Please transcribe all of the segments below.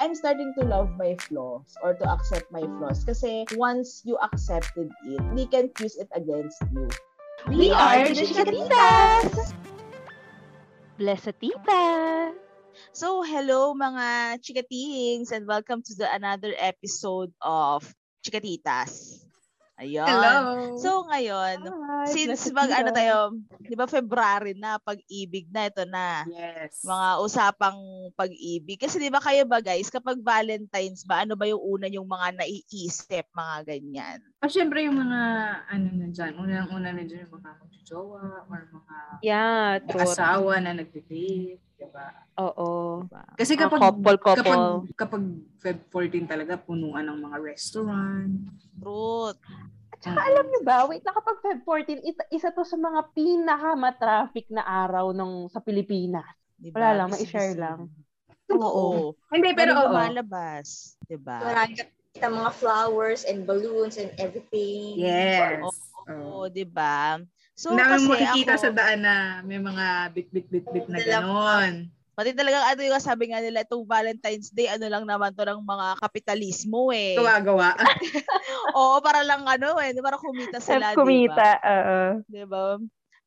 I'm starting to love my flaws or to accept my flaws kasi once you accepted it, we can't use it against you. We, we are the Chikatitas! Bless Tita! So, hello mga chikatings and welcome to the another episode of Chikatitas. Ayun. Hello. So ngayon, Hi, since mag ano tayo, 'di ba February na, pag-ibig na ito na. Yes. Mga usapang pag-ibig. Kasi 'di ba kayo ba guys, kapag Valentine's ba, ano ba yung una yung mga naiisip, mga ganyan? Ah, syempre yung mga ano na diyan, unang-una na diyan yung mga magjojowa or mga yeah, asawa na nagde-date. Diba? Oo. Kasi kapag, couple, couple. kapag, kapag Feb 14 talaga, punuan ng mga restaurant. Truth. Tsaka alam niyo ba, wait na kapag Feb 14, isa, isa to sa mga pinaka-traffic na araw ng sa Pilipinas. Diba? Wala lang, ma-share lang. Oo. Hindi, pero oo. Lumalabas. Diba? Marami kita mga flowers and balloons and everything. Yes. Oo, oh, diba? So, Dami kasi makikita ako, sa daan na may mga bit-bit-bit-bit na gano'n. Pati talagang ano yung sabi nga nila, itong Valentine's Day, ano lang naman to ng mga kapitalismo eh. Gumagawa. Oo, para lang ano eh, para kumita sila, kumita, oo. Di ba?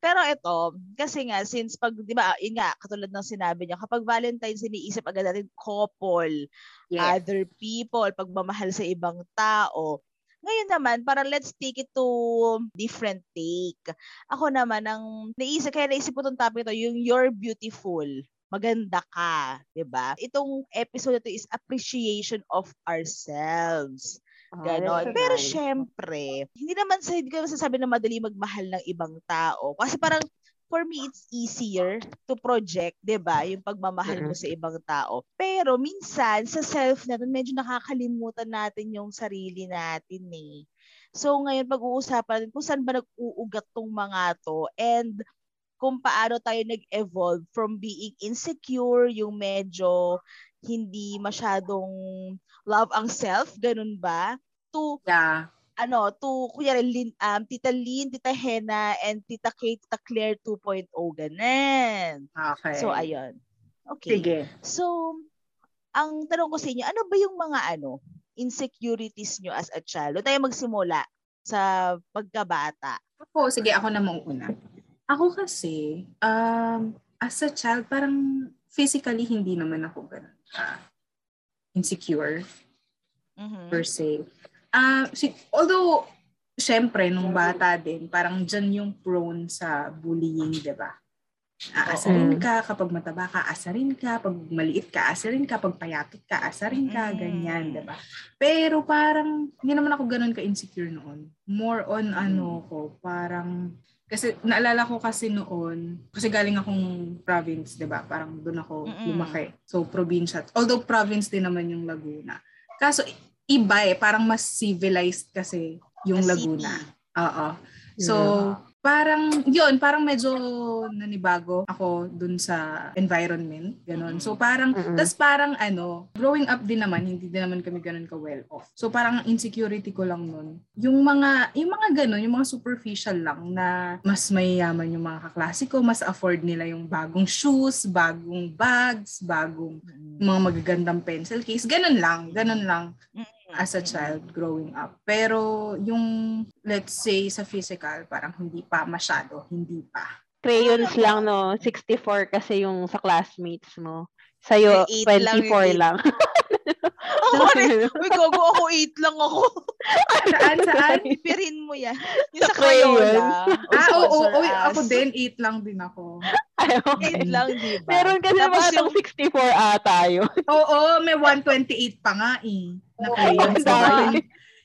Pero ito, kasi nga, since pag, di ba, yun nga, katulad ng sinabi niya, kapag Valentine's, iniisip agad natin couple, yes. other people, pagmamahal sa ibang tao. Ngayon naman, para let's take it to different take. Ako naman, ang naisip, kaya naisip ko itong topic ito, yung you're beautiful maganda ka, 'di ba? Itong episode ito is appreciation of ourselves. Ah, Ganon. Oh, Pero nice. syempre, hindi naman sa hindi ko masasabi na madali magmahal ng ibang tao. Kasi parang for me, it's easier to project, di ba, yung pagmamahal mo sa ibang tao. Pero minsan, sa self natin, medyo nakakalimutan natin yung sarili natin eh. So ngayon, pag-uusapan natin kung saan ba nag-uugat tong mga to and kung paano tayo nag-evolve from being insecure, yung medyo hindi masyadong love ang self, ganun ba? To yeah ano, to, kuya, Lin, um, Tita Lynn, Tita Hena, and Tita Kate, Tita Claire 2.0, ganun. Okay. So, ayun. Okay. Sige. So, ang tanong ko sa inyo, ano ba yung mga ano, insecurities nyo as a child? O tayo magsimula sa pagkabata. Ako, sige, ako na mauna. Ako kasi, um, as a child, parang physically hindi naman ako ganun uh, insecure mm-hmm. per se. Uh, si, although, syempre, nung bata din, parang dyan yung prone sa bullying, di ba? Aasarin ka, kapag mataba ka, asarin ka, pag maliit ka, asarin ka, pag payatot ka, asarin ka, ganyan, di ba? Pero parang, hindi naman ako ganun ka-insecure noon. More on ano ko, parang, kasi naalala ko kasi noon, kasi galing akong province, 'di ba? Parang doon ako Mm-mm. lumaki. So probinsya. Although province din naman yung Laguna. Kaso iba eh, parang mas civilized kasi yung A Laguna. Oo. So, yeah parang yun, parang medyo nanibago ako dun sa environment, ganun. So parang mm-hmm. tas parang ano, growing up din naman, hindi din naman kami ganun ka well off. So parang insecurity ko lang nun. Yung mga yung mga ganun, yung mga superficial lang na mas mayayaman yung mga kaklase ko, mas afford nila yung bagong shoes, bagong bags, bagong mga magagandang pencil case, ganun lang, ganun lang as a child growing up. Pero yung, let's say, sa physical, parang hindi pa masyado, hindi pa. Crayons lang, no? 64 kasi yung sa classmates mo. Sa'yo, 24 lang. lang. ako rin. Uy, gogo ako, 8 lang ako. saan, saan? Ipirin mo yan. Yung sa Crayola. Ah, oo, oo, oo. Ako din, 8 lang din ako. Ay, okay. 8 lang, di ba? Meron kasi Tapos mga yung... 64 ata yun. Oo, may 128 pa nga eh. Na. Oh,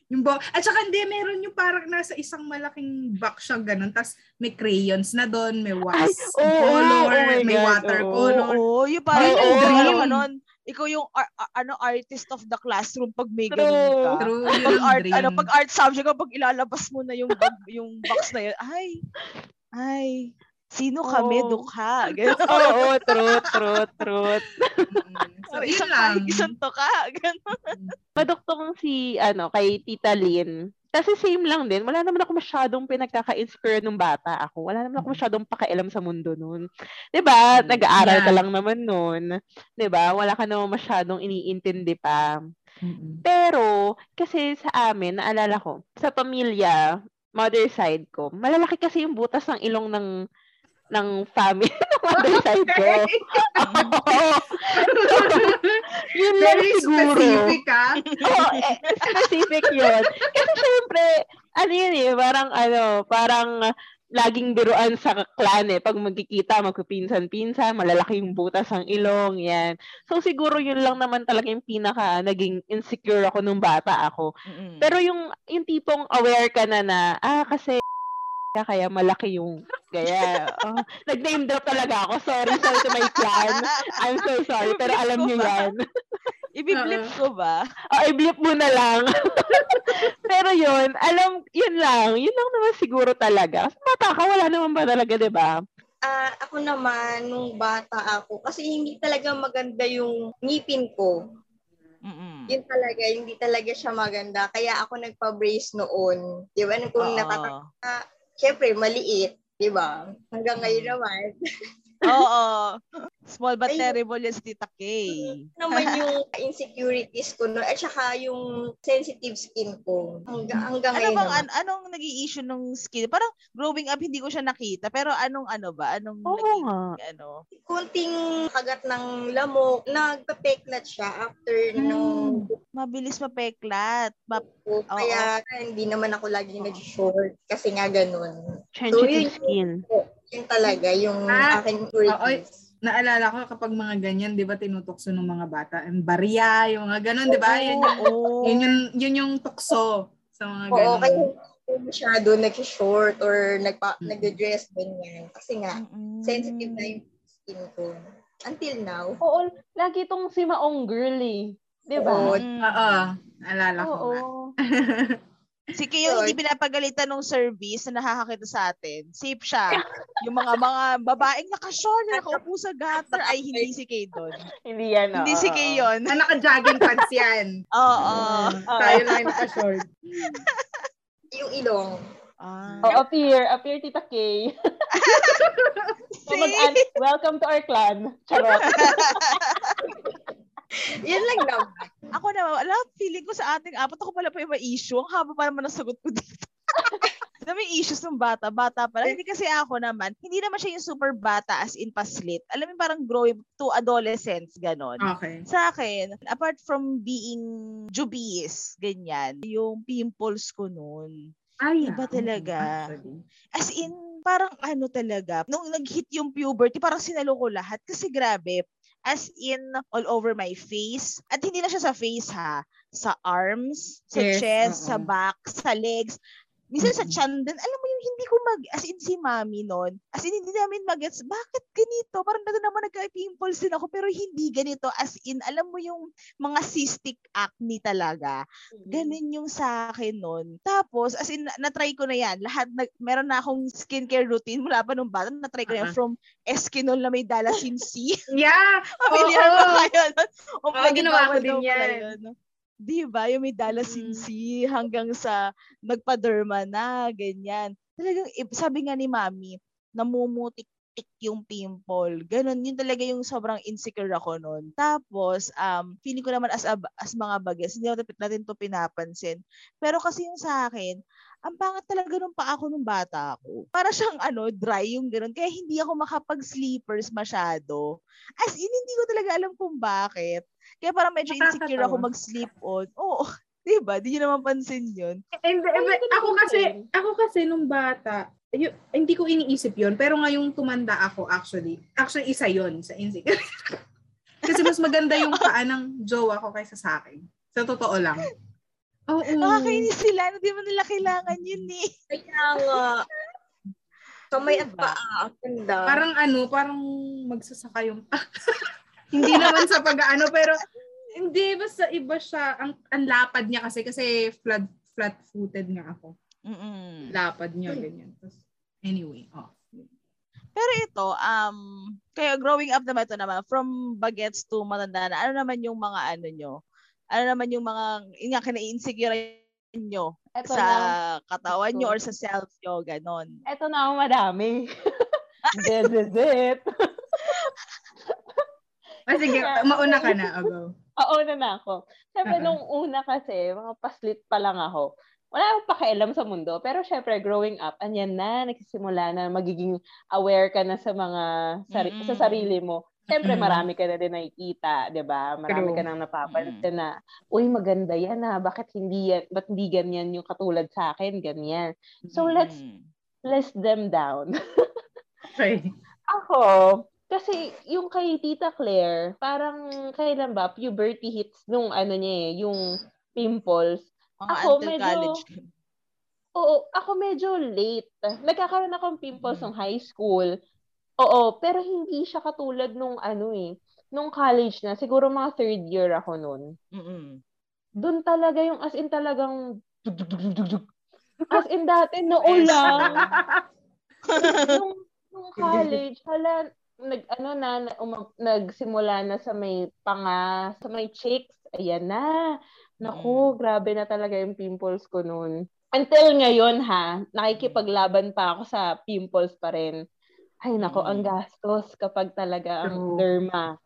yung bo- At saka hindi, meron yung parang nasa isang malaking box siya ganun. Tapos may crayons na doon, may wax Ay, oh, color, oh may God, watercolor. Oo, oh, oh, yung parang oh, yung oh, ano, ikaw yung ar- ano artist of the classroom pag may ganun ka. True, pag art, dream. ano, pag art subject ka, pag ilalabas mo na yung yung box na yun, ay, ay, Sino kami? Oh. Dukha. Oo, oh, truth, truth, truth. so, isang lang. isang to ka. Ganun. Paduktong si, ano, kay Tita Lynn, kasi same lang din. Wala naman ako masyadong pinagkaka-insecure nung bata ako. Wala naman ako masyadong pakialam sa mundo noon. 'Di ba? Mm, Nag-aaral yeah. ka lang naman noon. 'Di ba? Wala ka naman masyadong iniintindi pa. Mm-mm. Pero kasi sa amin, naalala ko, sa pamilya, mother side ko, malalaki kasi yung butas ng ilong ng ng family ng mother side ko. yun Very lang siguro. specific, ha? oh, eh, specific yun. Kasi syempre, ano yun eh, parang ano, parang laging biruan sa clan eh. Pag magkikita, magpipinsan-pinsan, malalaki yung butas ang ilong, yan. So, siguro yun lang naman talaga yung pinaka naging insecure ako nung bata ako. Mm-hmm. Pero yung, yung tipong aware ka na na, ah, kasi kaya malaki yung kaya oh, nag-name drop talaga ako. Sorry, sorry to my clan. I'm so sorry, pero alam niyo yan. Ibiblip ko ba? Oh, i-blip mo na lang. pero yun, alam, yun lang. Yun lang naman siguro talaga. Bata ka, wala naman ba talaga, di ba? Uh, ako naman, nung bata ako, kasi hindi talaga maganda yung ngipin ko. Mm-mm. Yun talaga, hindi talaga siya maganda. Kaya ako nagpa-brace noon. Di ba? Kung natatanda, syempre, maliit, di ba? Hanggang ngayon mm. naman. Oo. Small but Ay, terrible si Tita K. naman yung insecurities ko no, at saka yung sensitive skin ko. Hanggang, hanggang ano ngayon bang, an- anong nag issue ng skin? Parang growing up, hindi ko siya nakita. Pero anong ano ba? Anong Oo naging, ano? Kunting kagat ng lamok, nagpa-peklat siya after hmm. nung... Mabilis mapeklat. Map- Oo, kaya hindi naman ako lagi nag-short kasi nga ganun. Sensitive so, yun, skin. Yun talaga, yung ah, aking quirkies naalala ko kapag mga ganyan, 'di ba, tinutokso ng mga bata, ang barya, yung mga ganun, 'di ba? Yun, oh. yun, yun, yun yung tukso sa mga ganun. Oo, kaya masyado nag-short or nagpa, mm-hmm. nag-dress ganyan. Kasi nga, mm-hmm. sensitive na yung skin ko. Until now. Oo, lagi itong si Maong girl eh. 'Di ba? Oo, oo. Naalala ko Oo. Si Kiyo hindi pinapagalitan ng service na nakakakita sa atin. Safe siya. Yung mga mga babaeng naka-shawl na nakaupo sa gutter ay hindi si Kay doon. hindi yan, Hindi si Kay yun. Na naka-jogging pants yan. Oo. Tayo lang naka-short. yung ilong. Ah. Oh, appear. Appear, Tita Kay. so, mag- welcome to our clan. Charot. Yan lang naman. Ako na, alam, feeling ko sa ating apat, ako pala pa yung may issue. Ang haba pa naman ang sagot ko dito. na may issues ng bata, bata pa Hindi kasi ako naman, hindi naman siya yung super bata as in paslit. Alam mo parang growing to adolescence, ganon. Okay. Sa akin, apart from being jubies, ganyan, yung pimples ko noon, ay, iba talaga. As in, parang ano talaga, nung nag-hit yung puberty, parang sinalo ko lahat. Kasi grabe, as in all over my face. At hindi na siya sa face ha, sa arms, sa yes, chest, uh-uh. sa back, sa legs. Minsan sa chan din, alam mo yung hindi ko mag, as in si mami noon, as in hindi namin magets, bakit ganito? Parang na naman nagka-pimples din ako, pero hindi ganito. As in, alam mo yung mga cystic acne talaga. Ganun yung sa akin noon. Tapos, as in, na-try ko na yan. Lahat, na, meron na akong skincare routine mula pa nung bata. Na-try ko uh-huh. na yan from Eskinol na may Dalasin C. yeah! Familiar oh, ba kayo? Oo, oh, ginawa ko din yan. Yun. Di ba? Yung may dalasinsi mm. hanggang sa nagpa-derma na, ganyan. Talagang, sabi nga ni mami, namumutik-tik yung pimple. Ganon, yun talaga yung sobrang insecure ako noon. Tapos, um, feeling ko naman as, a, as mga bagets, hindi natin to pinapansin. Pero kasi yung sa akin, ang pangit talaga nung pa ako nung bata ako. Para siyang ano, dry yung gano'n. Kaya hindi ako makapag-sleepers masyado. As in, hindi ko talaga alam kung bakit. Kaya parang medyo insecure ako mag-sleep on. Oo, oh, 'di ba? Di niyo naman pansin 'yun. And, and, ako kasi, ako kasi nung bata, y- hindi ko iniisip 'yon, pero ngayong tumanda ako actually, actually isa 'yon sa insecure. kasi mas maganda yung paa ng jowa ko kaysa sa akin. Sa totoo lang. Oo. Oh, Nakakainis sila. Hindi mo nila kailangan yun eh. Kaya nga. Kamay at paa. Ang ganda. Parang ano, parang magsasaka yung hindi naman sa pag-ano, pero hindi, basta iba siya. Ang, ang lapad niya kasi, kasi flat, flat-footed nga ako. Mm-mm. Lapad niya, ganyan. Anyway, oh. Pero ito, um, kaya growing up naman ito naman, from bagets to matanda na, ano naman yung mga ano nyo? Ano naman yung mga, yun nga, kina-insecure nyo Eto sa na. katawan nyo or sa self nyo, ganon. Ito na madami. Zet, Ah, sige, mauna ka na. Oh, go. Mauna na ako. Siyempre, uh-huh. nung una kasi, mga paslit pa lang ako. Wala akong pakialam sa mundo. Pero syempre, growing up, anyan na, nagsisimula na magiging aware ka na sa mga, sari- mm-hmm. sa sarili mo. Siyempre, marami ka na din nakikita, di ba? Marami True. ka nang napapansin na, uy, maganda yan ha, bakit hindi yan, ba't hindi ganyan yung katulad sa akin, ganyan. So, let's list them down. okay. Ako, kasi yung kay Tita Claire, parang kailan ba, puberty hits nung ano niya eh, yung pimples. Mga ako medyo, college. Oo, ako medyo late. Nagkakaroon akong pimples mm-hmm. nung high school. Oo, pero hindi siya katulad nung ano eh, nung college na. Siguro mga third year ako noon. Mm-mm. Doon talaga yung as in talagang as in dati noon lang. nung, nung college, hala, nag ano na um, nagsimula na sa may panga, sa may cheeks. Ayan na. Naku, mm. grabe na talaga yung pimples ko noon. Until ngayon ha, nakikipaglaban pa ako sa pimples pa rin. Ay nako, mm. ang gastos kapag talaga ang derma.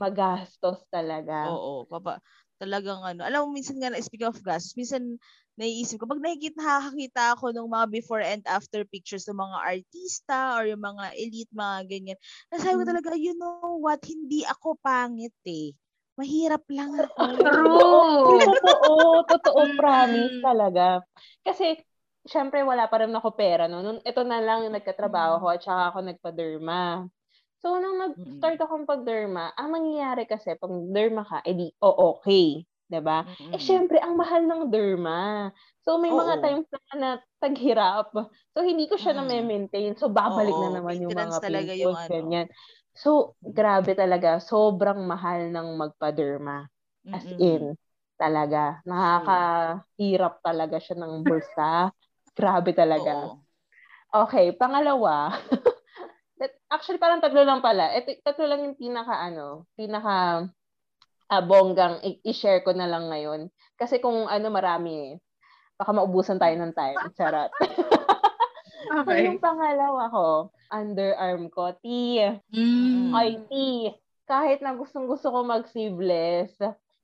Magastos talaga. Oo, papa talagang ano. Alam mo, minsan nga, na speak of gastos, minsan naiisip ko, pag nakikita, nakakita ako ng mga before and after pictures ng mga artista or yung mga elite, mga ganyan, nasabi ko mm. talaga, you know what, hindi ako pangit eh. Mahirap lang ako. True. totoo, totoo, promise mm. talaga. Kasi, syempre, wala pa rin ako pera. No? Nung, ito na lang yung nagkatrabaho ko at saka ako nagpa-derma. So, nung nag-start akong pag-derma, ang nangyayari kasi, pag derma ka, edi, oh, okay. 'Di ba? Mm-hmm. Eh syempre ang mahal ng derma. So may Oo. mga times na, na taghirap. So hindi ko siya mm-hmm. na-maintain. So babalik Oo, na naman yung mga talaga pimples, yung ano. ganyan. So grabe talaga, sobrang mahal ng magpa-derma. As mm-hmm. in, talaga. Nakakahirap talaga siya ng bulsa. grabe talaga. Oo. Okay, pangalawa. Actually, parang tatlo lang pala. Ito, tatlo lang yung pinaka, ano, pinaka uh, bonggang i-share ko na lang ngayon. Kasi kung ano marami eh, baka maubusan tayo ng time. Charot. okay. so, yung pangalawa ko, underarm ko, T. Mm. Ay, T. Kahit na gustong gusto ko mag-sleeveless,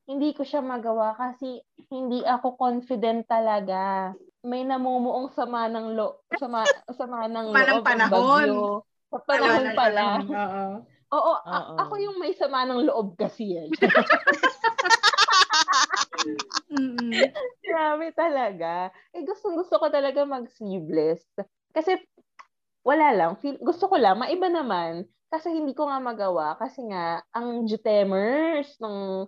hindi ko siya magawa kasi hindi ako confident talaga. May namumuong sama ng lo sama sama ng loob panahon. Bagyo. Sa panahon pala. Oo. Oo, a- ako yung may sama ng loob kasi eh. mm Grabe talaga. Eh, gusto, gusto ko talaga mag-sleeveless. Kasi, wala lang. Feel, gusto ko lang. Maiba naman. Kasi hindi ko nga magawa. Kasi nga, ang jutemers ng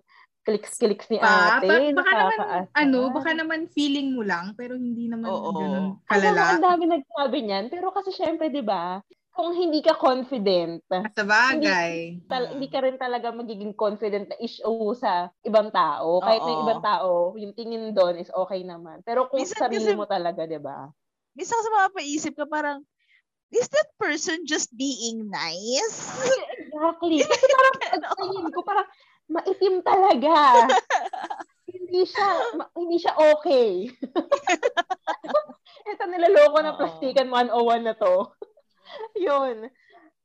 clicks-clicks ni ate. Pa, baka naman, ano, baka naman feeling mo lang, pero hindi naman Oo. ganun kalala. Ang dami nagsabi niyan. Pero kasi syempre, di ba, kung hindi ka confident. Sa bagay. Hindi, tal- hindi ka rin talaga magiging confident na issue sa ibang tao. Kahit na ibang tao, yung tingin doon is okay naman. Pero kung minsan sarili kasi, mo talaga, di ba? Minsan sa mga paisip ka parang, is that person just being nice? Exactly. Kasi parang, tingin ko, parang, maitim talaga. hindi siya, ma- hindi siya okay. Ito nilaloko na plastikan 101 na to. yun.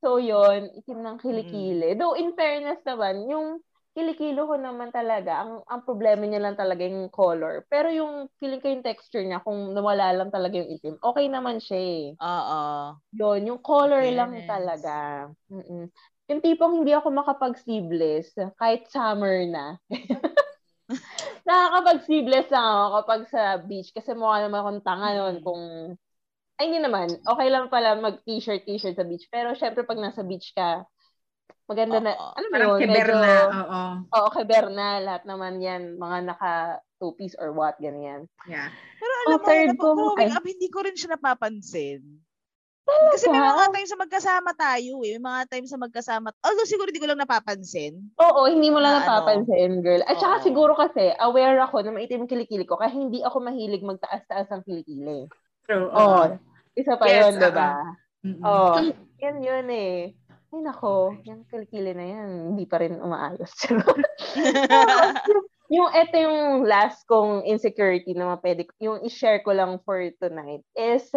So, yun. Itim ng kilikili. Mm. Though, in fairness naman, yung kilikilo ko naman talaga, ang, ang problema niya lang talaga yung color. Pero yung feeling ko yung texture niya, kung nawala lang talaga yung itim, okay naman siya eh. Oo. Yun, yung color Fairness. lang talaga. Mm-mm. Yung tipong hindi ako makapag-sleeveless, kahit summer na. Nakakapag-sleeveless lang ako kapag sa beach kasi mukha naman akong tanga noon mm. kung ay, hindi naman. Okay lang pala mag-t-shirt, t-shirt sa beach. Pero syempre, pag nasa beach ka, maganda na, oh, ano ba yun? Keberna, oo. Oo, keberna. Lahat naman yan, mga naka two-piece or what, ganyan. Yeah. Pero alam oh, mo, third ko, growing up, hindi ko rin siya napapansin. Talaga? Kasi may mga times sa magkasama tayo eh. May mga times sa magkasama. Although siguro hindi ko lang napapansin. Oo, hindi mo lang na, ano. napapansin, ano. girl. At saka siguro kasi, aware ako na maitim yung kilikili ko kaya hindi ako mahilig magtaas-taas ang kilikili. True. Oo. Oh, isa pa yes, yun, diba? Uh-huh. Oo. Oh, yan yun eh. Ay nako, yung kilikili na yan, hindi pa rin umaayos. yung, yung ito yung last kong insecurity na mapwede, yung i-share ko lang for tonight is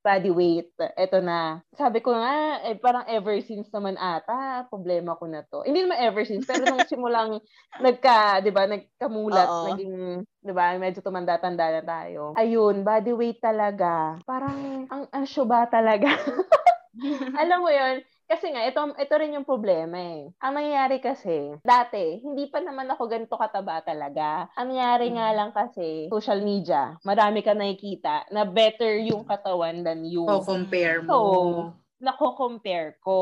body weight. Ito na. Sabi ko nga, eh, parang ever since naman ata, problema ko na to. Hindi naman ever since, pero nung simulang nagka, di ba, nagkamulat, Uh-oh. naging, di ba, medyo tumanda-tanda na tayo. Ayun, body weight talaga. Parang, ang, ang syuba talaga. Alam mo yon kasi nga, ito, ito rin yung problema eh. Ang nangyayari kasi, dati, hindi pa naman ako ganito kataba talaga. Ang nangyayari mm. nga lang kasi, social media, marami ka nakikita na better yung katawan than you. O compare mo. So, nako-compare ko.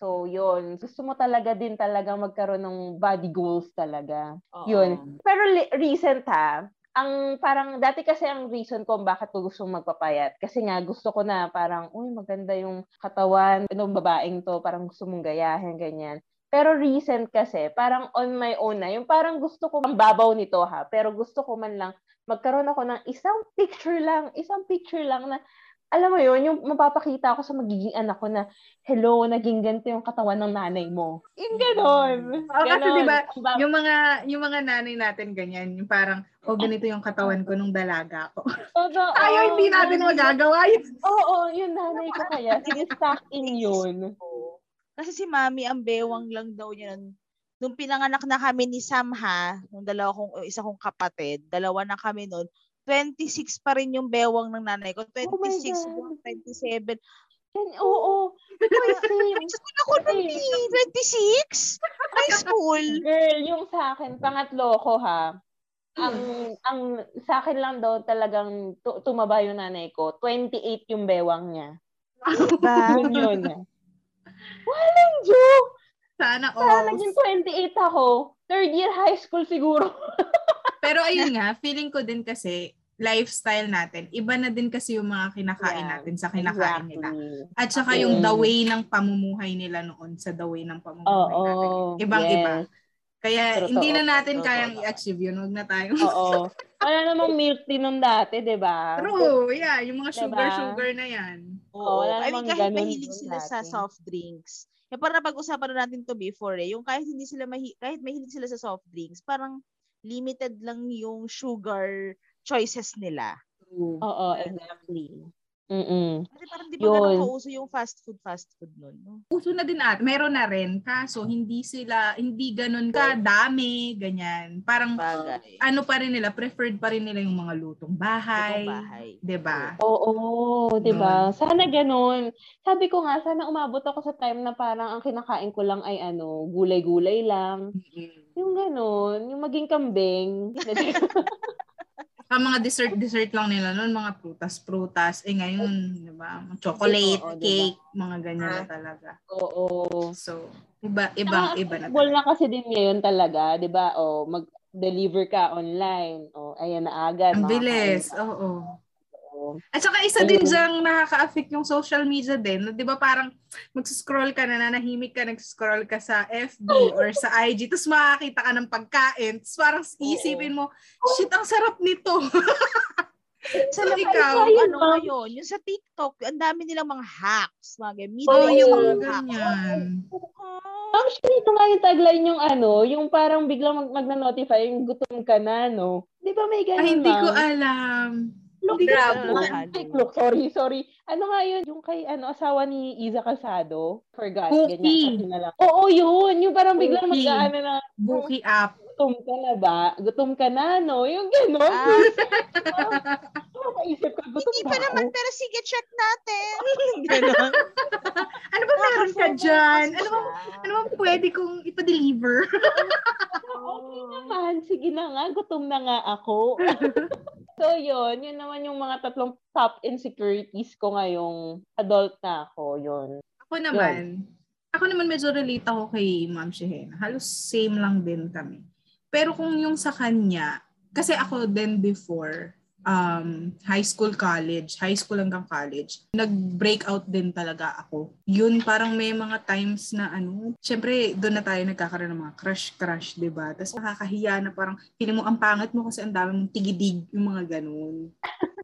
So, yun. Gusto mo talaga din talaga magkaroon ng body goals talaga. Oo. Yun. Pero li- recent ha, ang parang dati kasi ang reason ko bakit ko gusto magpapayat kasi nga gusto ko na parang uy maganda yung katawan ng babaeng to parang gusto mong gayahin ganyan. Pero recent kasi parang on my own na yung parang gusto ko ang babaw nito ha pero gusto ko man lang magkaroon ako ng isang picture lang isang picture lang na alam mo yun, yung mapapakita ako sa magiging anak ko na, hello, naging ganito yung katawan ng nanay mo. Yung ganon. Oh, kasi di ba, yung mga, yung mga nanay natin ganyan, yung parang, oh, ganito yung katawan ko nung dalaga ko. Totoo. Ayaw, hindi natin magagawa yun. Oo, oh, oh, yung nanay ko kaya, sinistack in yun. Kasi si mami, ang bewang lang daw niya nung pinanganak na kami ni Sam ha, nung dalawa kong, isa kong kapatid, dalawa na kami noon, 26 pa rin yung bewang ng nanay ko. 26, oh 27. Yan, oo. High school ako nun eh. 26? High school. Girl, yung sa akin, pangatlo ko ha. Ang ang sa akin lang daw talagang tumaba yung nanay ko. 28 yung bewang niya. Yun yun. Walang joke. Sana all. Sana naging 28 ako. Third year high school siguro. Pero ayun nga, feeling ko din kasi lifestyle natin, iba na din kasi yung mga kinakain yeah, natin sa kinakain exactly. nila. At saka okay. yung the way ng pamumuhay nila noon sa the way ng pamumuhay oh, natin. Ibang-iba. Yes. Kaya Totoo. hindi na natin Totoo. kayang i-achieve yun. Huwag na tayo. Oo. Wala namang milk tea nung dati, di ba? True. Yeah. Yung mga sugar-sugar diba? na yan. Oo. Wala I mean, kahit mahilig sila natin. sa soft drinks. Yung parang napag-usapan na natin to before eh. Yung kahit hindi sila mahi- kahit mahilig sila sa soft drinks, parang limited lang yung sugar choices nila. Oo, exactly. Mm-mm. Kasi parang di ba Yun. ganun kauso yung fast food, fast food nun? No? Uso na din at meron na rin. Kaso hindi sila, hindi ganun kadami, ganyan. Parang Bagay. ano pa rin nila, preferred pa rin nila yung mga lutong bahay. Lutong bahay. Diba? Oo, di ba? Sana ganun. Sabi ko nga, sana umabot ako sa time na parang ang kinakain ko lang ay ano, gulay-gulay lang. Mm-hmm. Yung ganun, yung maging kambing. Ang mga dessert, dessert lang nila noon, mga prutas, prutas. Eh ngayon, di ba? Chocolate, Oo, cake, diba? mga ganyan na talaga. Oo. So, iba, ibang, iba na. Talaga. na kasi din ngayon talaga, di ba? O, mag-deliver ka online. O, ayan na agad. Ang bilis, oo. At saka isa din diyang nakaka-affect yung social media din. 'Di ba parang mag-scroll ka na, nanahimik ka, nag-scroll ka sa FB or sa IG, tapos makakita ka ng pagkain, tapos parang isipin mo, shit, ang sarap nito. so, ikaw, ano ngayon, yung sa TikTok, ang dami nilang mga hacks, mga gamit. Oh, yung mga ganyan. Actually, ito nga yung tagline yung ano, yung parang biglang mag- magna-notify yung gutom ka na, no? Di ba may ganyan Ay, hindi ko alam. Look, Bravo. Look, sorry, sorry. Ano nga yun? Yung kay ano, asawa ni Iza Calzado? Forgot. Cookie. Ganyan. Na lang. Oo, yun. Yung parang biglang mag-ano na. Bookie up. Gutom ka na ba? Gutom ka na, no? Yung gano'n. Ah. Naisip ko, Hindi pa naman, pero sige, check natin. ano ba meron ka dyan? Ano ba, ano ba pwede kong ipa-deliver? okay naman. Sige na nga, gutom na nga ako. So, yun. Yun naman yung mga tatlong top insecurities ko ngayong adult na ako. Yun. Ako naman, yun. ako naman medyo relate ako kay Ma'am Shehen. Halos same lang din kami. Pero kung yung sa kanya, kasi ako din before, um, high school, college, high school hanggang college, nag-breakout din talaga ako. Yun, parang may mga times na ano, syempre, doon na tayo nagkakaroon ng mga crush-crush, ba? Tapos nakakahiya na parang, feeling mo ang pangit mo kasi ang dami mong tigidig, yung mga ganun.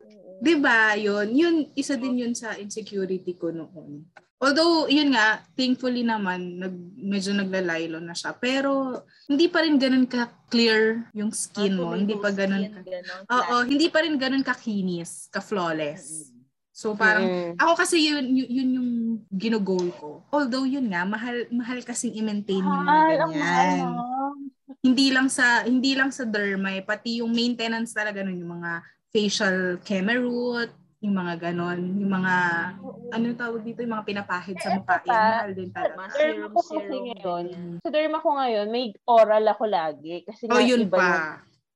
ba? Yun, yun isa din yun sa insecurity ko noon. Although, yun nga, thankfully naman, nag, medyo naglalaylo na siya. Pero, hindi pa rin ganun ka-clear yung skin mo. Hindi pa ganun. Ka, oo, hindi pa rin ganun ka-kinis, ka-flawless. So parang mm-hmm. ako kasi yun, yun yun yung ginugol ko. Although yun nga mahal mahal kasi i-maintain yung mga ganyan. Hindi lang sa hindi lang sa derma, eh, pati yung maintenance talaga nun yung mga facial root, yung mga ganon, yung mga ano tawag dito, yung mga pinapahid sa mukha. Yan, mahal din talaga. Sa derma ko kasi ngayon, sa derma ko ngayon, may oral ako lagi. Kasi oh, yun iba pa. Yung,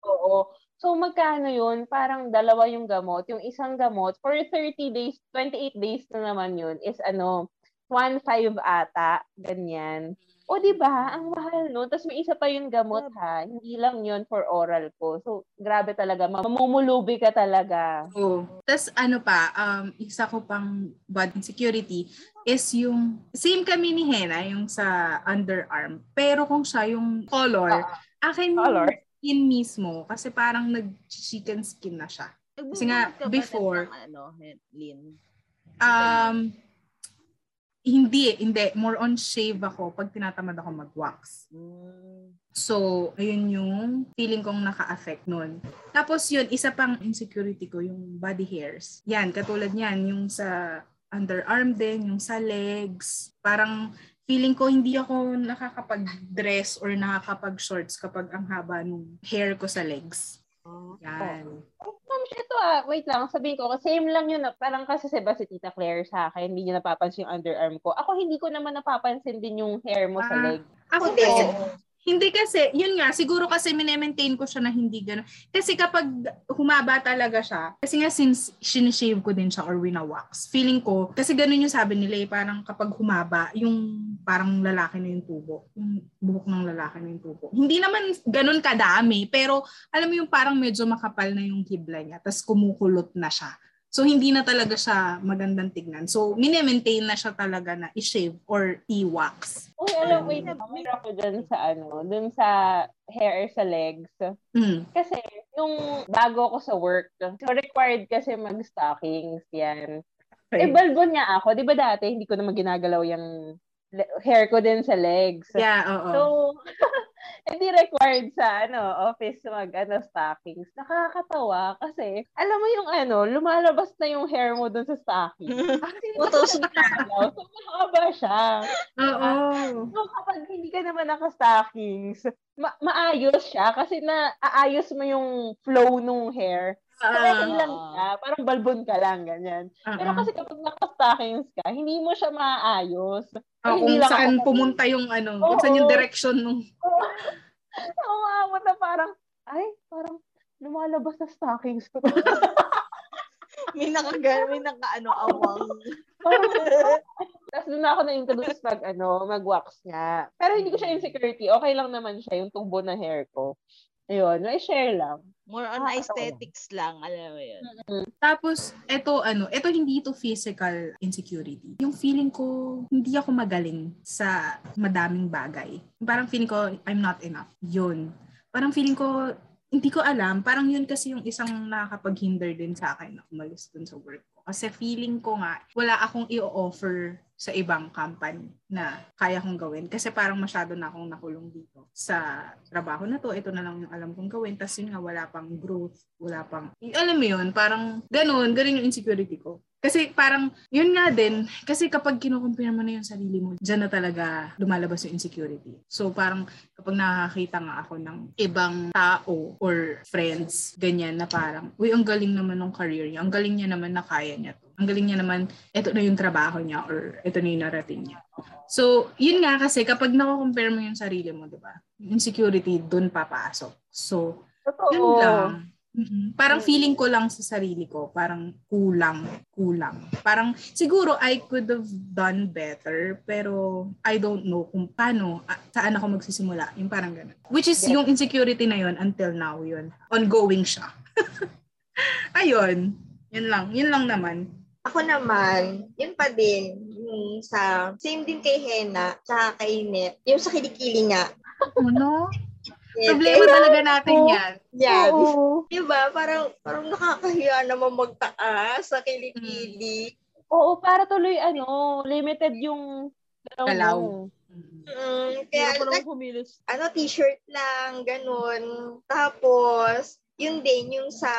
oo. So, magkano yun? Parang dalawa yung gamot. Yung isang gamot, for 30 days, 28 days na naman yun, is ano, 1.5 ata, ganyan. O, di ba? Ang mahal, no? Tapos may isa pa yung gamot, ha? Hindi lang yun for oral ko. So, grabe talaga. Mamumulubi ka talaga. Oo. Oh. Tapos, ano pa, um, isa ko pang body insecurity is yung, same kami ni Hena, yung sa underarm. Pero kung siya yung color, uh, akin color? skin mismo kasi parang nag-chicken skin na siya. Kasi nga, before, ano, Lin? Um, hindi, hindi. More on shave ako pag tinatamad ako mag-wax. So, ayun yung feeling kong naka-affect nun. Tapos yun, isa pang insecurity ko, yung body hairs. Yan, katulad yan, yung sa underarm din, yung sa legs. Parang feeling ko hindi ako nakakapag-dress or nakakapag-shorts kapag ang haba ng hair ko sa legs. Oh. Yan. Oh, ma'am, ito ah, wait lang, sabihin ko, same lang yun, parang kasi si si Tita Claire sa akin, hindi niya napapansin yung underarm ko. Ako hindi ko naman napapansin din yung hair mo ah, sa leg. Ako din. Hindi kasi, yun nga, siguro kasi minemaintain ko siya na hindi gano'n. Kasi kapag humaba talaga siya, kasi nga since sinishave ko din siya or wina-wax, feeling ko, kasi gano'n yung sabi nila eh, parang kapag humaba, yung parang lalaki na yung tubo. Yung buhok ng lalaki na yung tubo. Hindi naman gano'n kadami, pero alam mo yung parang medyo makapal na yung kibla niya, tapos kumukulot na siya. So, hindi na talaga siya magandang tignan. So, mini-maintain na siya talaga na i-shave or i-wax. Oh, alam, wait, meron ako dun sa ano, dun sa hair sa legs. Mm. Kasi, yung bago ako sa work, so required kasi mag-stockings, yan. Okay. Eh, balbon nga ako. Di ba dati, hindi ko naman ginagalaw yung hair ko din sa legs. Yeah, oo. So, hindi required sa ano office mag ano stockings. Nakakatawa kasi alam mo yung ano, lumalabas na yung hair mo dun sa stocking. Putos na. so mahaba siya. Oo. So kapag hindi ka naman naka-stockings, ma- maayos siya kasi na aayos mo yung flow ng hair. Okay lang siya. Parang balbon ka lang, ganyan. Uh-huh. Pero kasi kapag naka-stockings ka, hindi mo siya maayos. Oh, kung lang saan ako, pumunta yung ano, oh, kung saan yung direction nung... Oh. Umabot na parang, ay, parang lumalabas na stockings ko. may nakagal, may naka-ano, awang. Tapos doon ako na-introduce mag, ano, mag-wax nga. Pero hindi ko siya insecurity. Okay lang naman siya, yung tubo na hair ko. Ayun, may share lang. More on ah, aesthetics ito. lang, alam mo yun. Mm-hmm. Tapos, ito ano, ito hindi to physical insecurity. Yung feeling ko, hindi ako magaling sa madaming bagay. Parang feeling ko, I'm not enough. Yun. Parang feeling ko, hindi ko alam. Parang yun kasi yung isang nakakapag-hinder din sa akin na umalis dun sa work. Kasi feeling ko nga, wala akong i-offer sa ibang company na kaya kong gawin. Kasi parang masyado na akong nakulong dito sa trabaho na to. Ito na lang yung alam kong gawin. Tapos yun nga, wala pang growth, wala pang... Alam mo yun, parang ganun, ganun yung insecurity ko. Kasi parang, yun nga din, kasi kapag kinukumpare mo na yung sarili mo, dyan na talaga lumalabas yung insecurity. So parang kapag nakakita nga ako ng ibang tao or friends, ganyan na parang, uy, ang galing naman ng career niya, ang galing niya naman na kaya niya to. Ang galing niya naman, ito na yung trabaho niya or ito na yung narating niya. So, yun nga kasi kapag nako-compare mo yung sarili mo, di ba? Insecurity, dun papasok. So, Totoo. yun lang. Mm-hmm. Parang feeling ko lang sa sarili ko, parang kulang, kulang. Parang siguro I could have done better, pero I don't know kung paano, uh, saan ako magsisimula. Yung parang ganun. Which is yes. yung insecurity na yun until now yun. Ongoing siya. Ayun. Yun lang. Yun lang naman. Ako naman, yun pa din, yung sa, same din kay Hena, sa kay Net, yung sa kilikili nga. Ano? Problema talaga natin yan. Yan. Oo. Diba? Parang, parang nakakahiya naman magtaas sa kilikili. Hmm. Oo, para tuloy ano, limited yung galaw. Mm, kaya, like, ano, t-shirt lang, ganun. Tapos, yun din, yung sa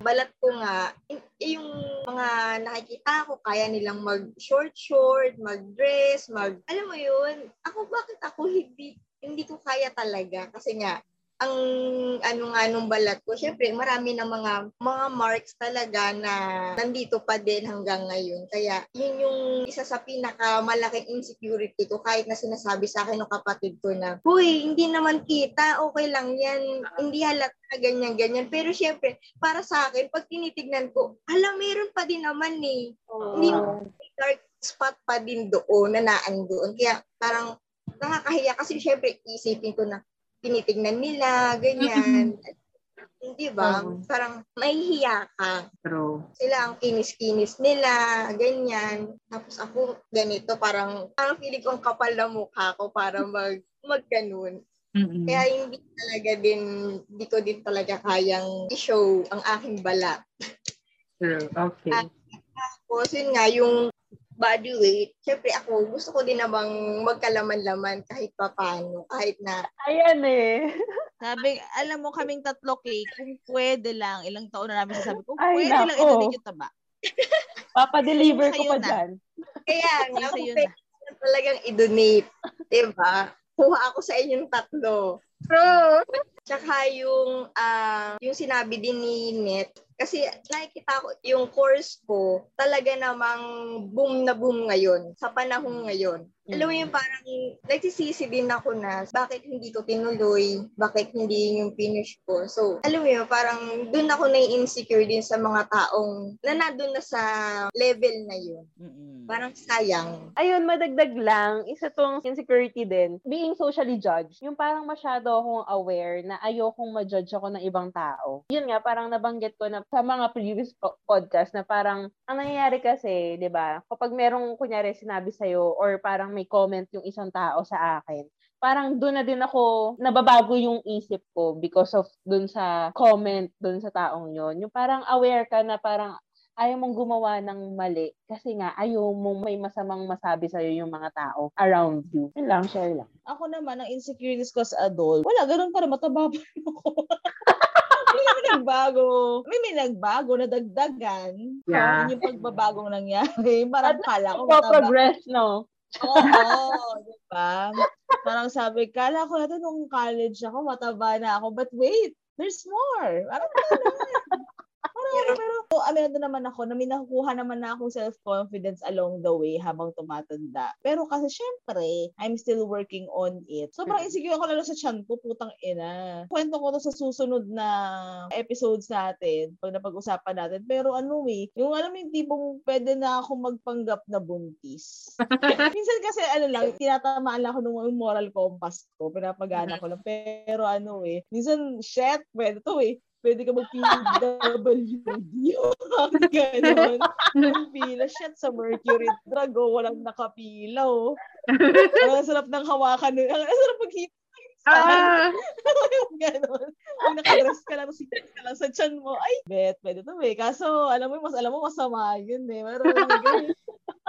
balat ko nga, yung mga nakikita ko, kaya nilang mag-short-short, mag-dress, mag, alam mo yun, ako bakit ako hindi, hindi ko kaya talaga. Kasi nga, ang ano nga nung balat ko, syempre marami ng mga mga marks talaga na nandito pa din hanggang ngayon. Kaya yun yung isa sa pinakamalaking insecurity ko kahit na sinasabi sa akin ng kapatid ko na, Huy, hindi naman kita, okay lang yan, hindi halata ganyan, ganyan. Pero syempre, para sa akin, pag tinitignan ko, hala, meron pa din naman eh. Oh. Hindi dark spot pa din doon, na naan doon. Kaya parang nakakahiya kasi syempre isipin ko na tinitignan nila, ganyan. Hindi ba? Uh-huh. Parang mahihiya ka. True. Sila ang kinis-kinis nila, ganyan. Tapos ako ganito, parang, parang feeling ko ang kapal na mukha ko para mag, magganun. Mm-hmm. Kaya hindi talaga din, hindi ko din talaga kayang i-show ang aking balat. True, okay. At, tapos yun nga, yung body weight, syempre ako, gusto ko din namang magkalaman-laman kahit pa paano, kahit na... Ayan eh. Sabi, alam mo kaming tatlo, Kay, kung pwede lang, ilang taon na namin sasabi, kung Ay, pwede nako. lang, ito yung taba. Papa-deliver ko pa na. dyan. Kaya nga, kung pwede talagang i-donate, diba? Kuha ako sa inyong tatlo. True. Tsaka yung, uh, yung sinabi din ni Net, kasi nakikita ko yung course ko talaga namang boom na boom ngayon sa panahon ngayon. Mm-hmm. Alam mo yung parang nagsisisi din ako na bakit hindi ko tinuloy, bakit hindi yung finish ko. So, alam mo yun, parang dun ako na-insecure din sa mga taong na nandun na sa level na yun. Mm-hmm. Parang sayang. Ayun, madagdag lang, isa tong insecurity din, being socially judged. Yung parang masyado akong aware na ayokong ma-judge ako ng ibang tao. Yun nga, parang nabanggit ko na sa mga previous po- podcast na parang ang nangyayari kasi, 'di ba? Kapag merong kunyari sinabi sa or parang may comment yung isang tao sa akin, parang doon na din ako nababago yung isip ko because of doon sa comment doon sa taong yon yung parang aware ka na parang ayaw mong gumawa ng mali kasi nga ayaw mong may masamang masabi sa'yo yung mga tao around you. Yun lang, share lang. Ako naman, ang insecurities ko sa adult, wala, ganun pa rin, mataba pa ako. May nagbago. May may nagbago na dagdagan. Yeah. So, yung pagbabagong nangyari. Parang kala ko progress, no? Oo, di ba? Parang sabi, kala ko natin nung college ako, mataba na ako. But wait, there's more. Parang pero, pero so, aminado naman ako na may nakukuha naman na akong self-confidence along the way habang tumatanda. Pero kasi syempre, I'm still working on it. Sobrang mm. insecure ako lalo sa chan ko, putang ina. Kwento ko to sa susunod na episodes natin, pag napag-usapan natin. Pero ano eh, yung alam yung tipong pwede na ako magpanggap na buntis. Minsan kasi ano lang, tinatamaan lang ako ng moral compass ko, pinapagana ko lang. Pero ano eh, minsan, shit, pwede to eh pwede ka mag-PWD. Ganon. Pila. Shit, sa Mercury drug, oh, walang nakapila, oh. Ang sarap ng hawakan. Ang sarap mag-hit Ah! yung gano'n. Kung nakadress ka lang, sikat ka lang sa chan mo, ay, bet, pwede to eh. Kaso, alam mo, mas, alam mo, masama yun eh. Pero,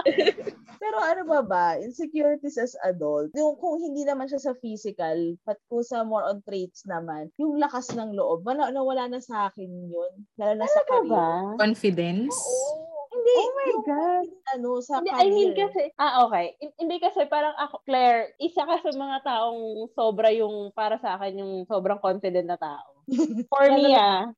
Pero ano ba ba, insecurities as adult, yung kung hindi naman siya sa physical, but kung sa more on traits naman, yung lakas ng loob, wala, nawala na sa akin yun. Lalo na sa career. Ba? Confidence? Oo. Hindi. Oh my God. Ano, sa hindi, career. I mean kasi, ah okay. Hindi kasi parang ako, Claire, isa ka sa mga taong sobra yung, para sa akin, yung sobrang confident na tao. For me, ah.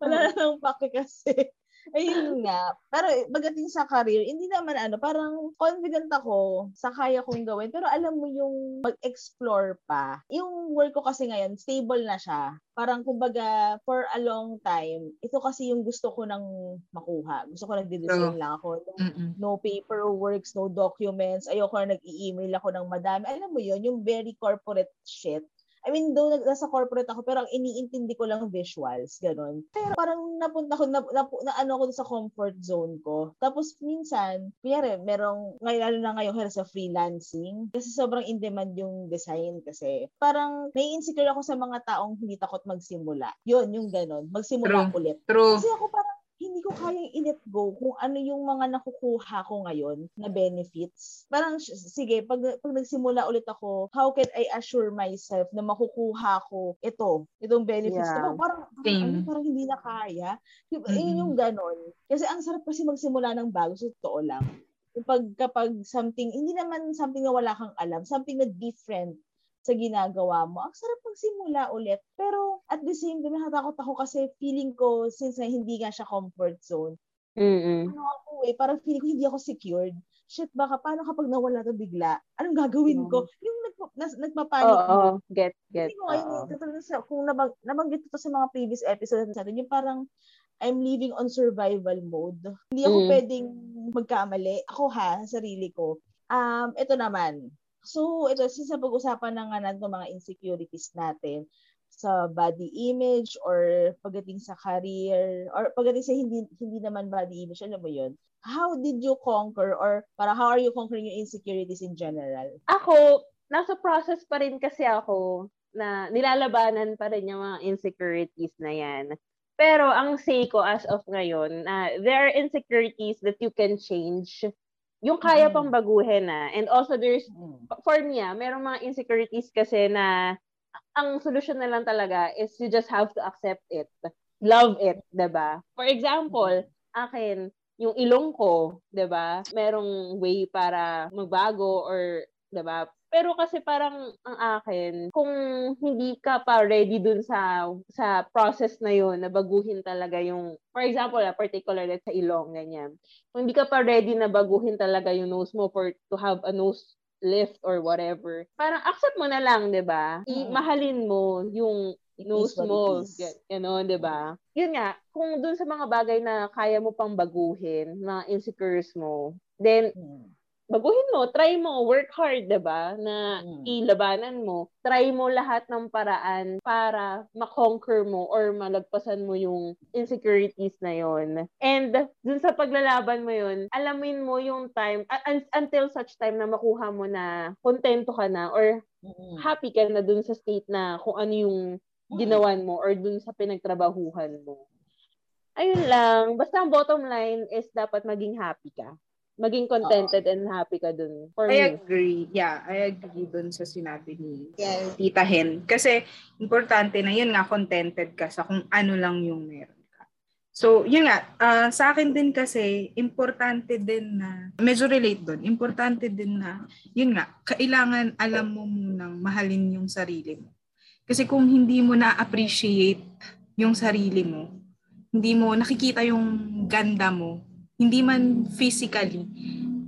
Wala na lang pake kasi. Ayun nga. Pero pagdating sa career, hindi naman ano, parang confident ako sa kaya kong gawin. Pero alam mo yung mag-explore pa. Yung work ko kasi ngayon, stable na siya. Parang kumbaga, for a long time, ito kasi yung gusto ko nang makuha. Gusto ko nagde-design oh. lang ako. Mm-mm. No paperworks, no documents. Ayoko na nag-i-email ako ng madami. Alam mo yun, yung very corporate shit I mean, though nasa corporate ako, pero ang iniintindi ko lang visuals, ganun. Pero parang napunta ko, na, na, na ano ako sa comfort zone ko. Tapos minsan, kunyari, merong, ngayon, lalo na ngayon, sa freelancing, kasi sobrang in-demand yung design kasi. Parang, nai-insecure ako sa mga taong hindi takot magsimula. Yun, yung ganun. Magsimula True. ulit. True. Kasi ako parang, hindi ko kayang i-let go kung ano yung mga nakukuha ko ngayon na benefits. Parang, sige, pag, pag nagsimula ulit ako, how can I assure myself na makukuha ko ito, itong benefits? Yeah. Diba? Parang, parang, ano, parang hindi na kaya. Diba? Mm-hmm. Yun yung ganon. Kasi ang sarap kasi magsimula ng bago, sa totoo lang. Pag, kapag something, hindi naman something na wala kang alam, something na different sa ginagawa mo, ang sarap magsimula ulit. Pero at the same time, natatakot ako kasi feeling ko, since na hindi nga siya comfort zone, Mm-mm. ano ako eh, parang feeling ko hindi ako secured. Shit, baka paano kapag nawala to bigla? Anong gagawin ko? Mm. Yung nagpa, nas, nagpapanik Oo, oh, oh, get, get. Hindi ko uh, sa, kung nabag, nabanggit ko sa mga previous episodes natin, yung parang I'm living on survival mode. Hindi ako mm. pwedeng magkamali. Ako ha, sarili ko. Um, ito naman, So, ito, since pag-usapan na nga natin mga insecurities natin sa body image or pagdating sa career or pagdating sa hindi hindi naman body image, alam mo yun? How did you conquer or para how are you conquering your insecurities in general? Ako, nasa process pa rin kasi ako na nilalabanan pa rin yung mga insecurities na yan. Pero ang say ko as of ngayon, uh, there are insecurities that you can change yung kaya pang baguhin na. And also there's, for me ah, merong mga insecurities kasi na ang solusyon na lang talaga is you just have to accept it. Love it, 'di ba? For example, akin, yung ilong ko, 'di ba? Merong way para magbago or 'di ba? Pero kasi parang ang akin, kung hindi ka pa ready dun sa sa process na yun, na baguhin talaga yung, for example, a particular sa ilong, ganyan. Kung hindi ka pa ready na baguhin talaga yung nose mo for to have a nose lift or whatever, parang accept mo na lang, di ba? Mahalin mo yung nose mo, gano'n, di ba? Yun nga, kung dun sa mga bagay na kaya mo pang baguhin, mga insecures mo, then, hmm baguhin mo, try mo, work hard, 'di ba? Na mm. ilabanan mo. Try mo lahat ng paraan para ma-conquer mo or malagpasan mo yung insecurities na 'yon. And dun sa paglalaban mo 'yon, alamin mo yung time uh, until such time na makuha mo na kontento ka na or mm. happy ka na dun sa state na kung ano yung mm. ginawan mo or dun sa pinagtrabahuhan mo. Ayun lang. Basta ang bottom line is dapat maging happy ka maging contented Uh-oh. and happy ka dun. For I me. agree. Yeah, I agree dun sa sinabi ni yes. Tita Hen. Kasi importante na yun nga, contented ka sa kung ano lang yung meron ka. So, yun nga, uh, sa akin din kasi, importante din na, medyo relate dun, importante din na, yun nga, kailangan alam mo munang mahalin yung sarili mo. Kasi kung hindi mo na-appreciate yung sarili mo, hindi mo nakikita yung ganda mo, hindi man physically.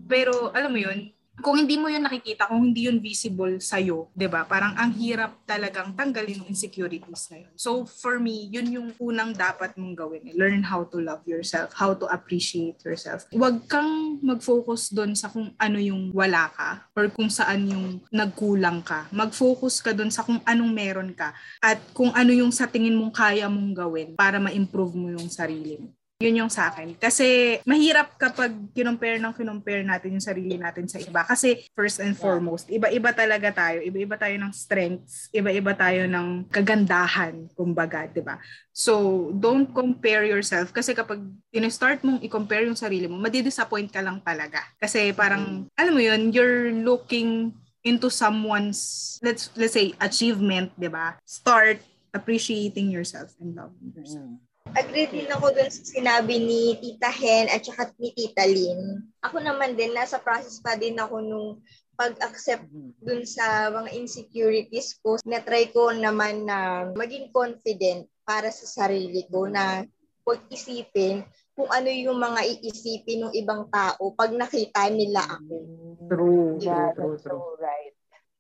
Pero alam mo yun, kung hindi mo yun nakikita, kung hindi yun visible sa'yo, ba diba? Parang ang hirap talagang tanggalin yung insecurities na yun. So for me, yun yung unang dapat mong gawin. Learn how to love yourself, how to appreciate yourself. Huwag kang mag-focus doon sa kung ano yung wala ka or kung saan yung nagkulang ka. Mag-focus ka doon sa kung anong meron ka at kung ano yung sa tingin mong kaya mong gawin para ma-improve mo yung sarili mo. Yun yung sa akin. Kasi mahirap kapag kinumpare ng kinumpare natin yung sarili natin sa iba. Kasi first and foremost, iba-iba talaga tayo. Iba-iba tayo ng strengths. Iba-iba tayo ng kagandahan, kumbaga, di ba? So, don't compare yourself. Kasi kapag in-start mong i-compare yung sarili mo, madidisappoint ka lang talaga. Kasi parang, alam mo yun, you're looking into someone's, let's let's say, achievement, di ba? Start appreciating yourself and loving yourself. Mm agree din ako dun sa sinabi ni Tita Hen at saka ni Tita Lynn. Ako naman din, nasa process pa din ako nung pag-accept dun sa mga insecurities ko. Na-try ko naman na maging confident para sa sarili ko na huwag isipin kung ano yung mga iisipin ng ibang tao pag nakita nila ako. True. Yeah, true, true. Right.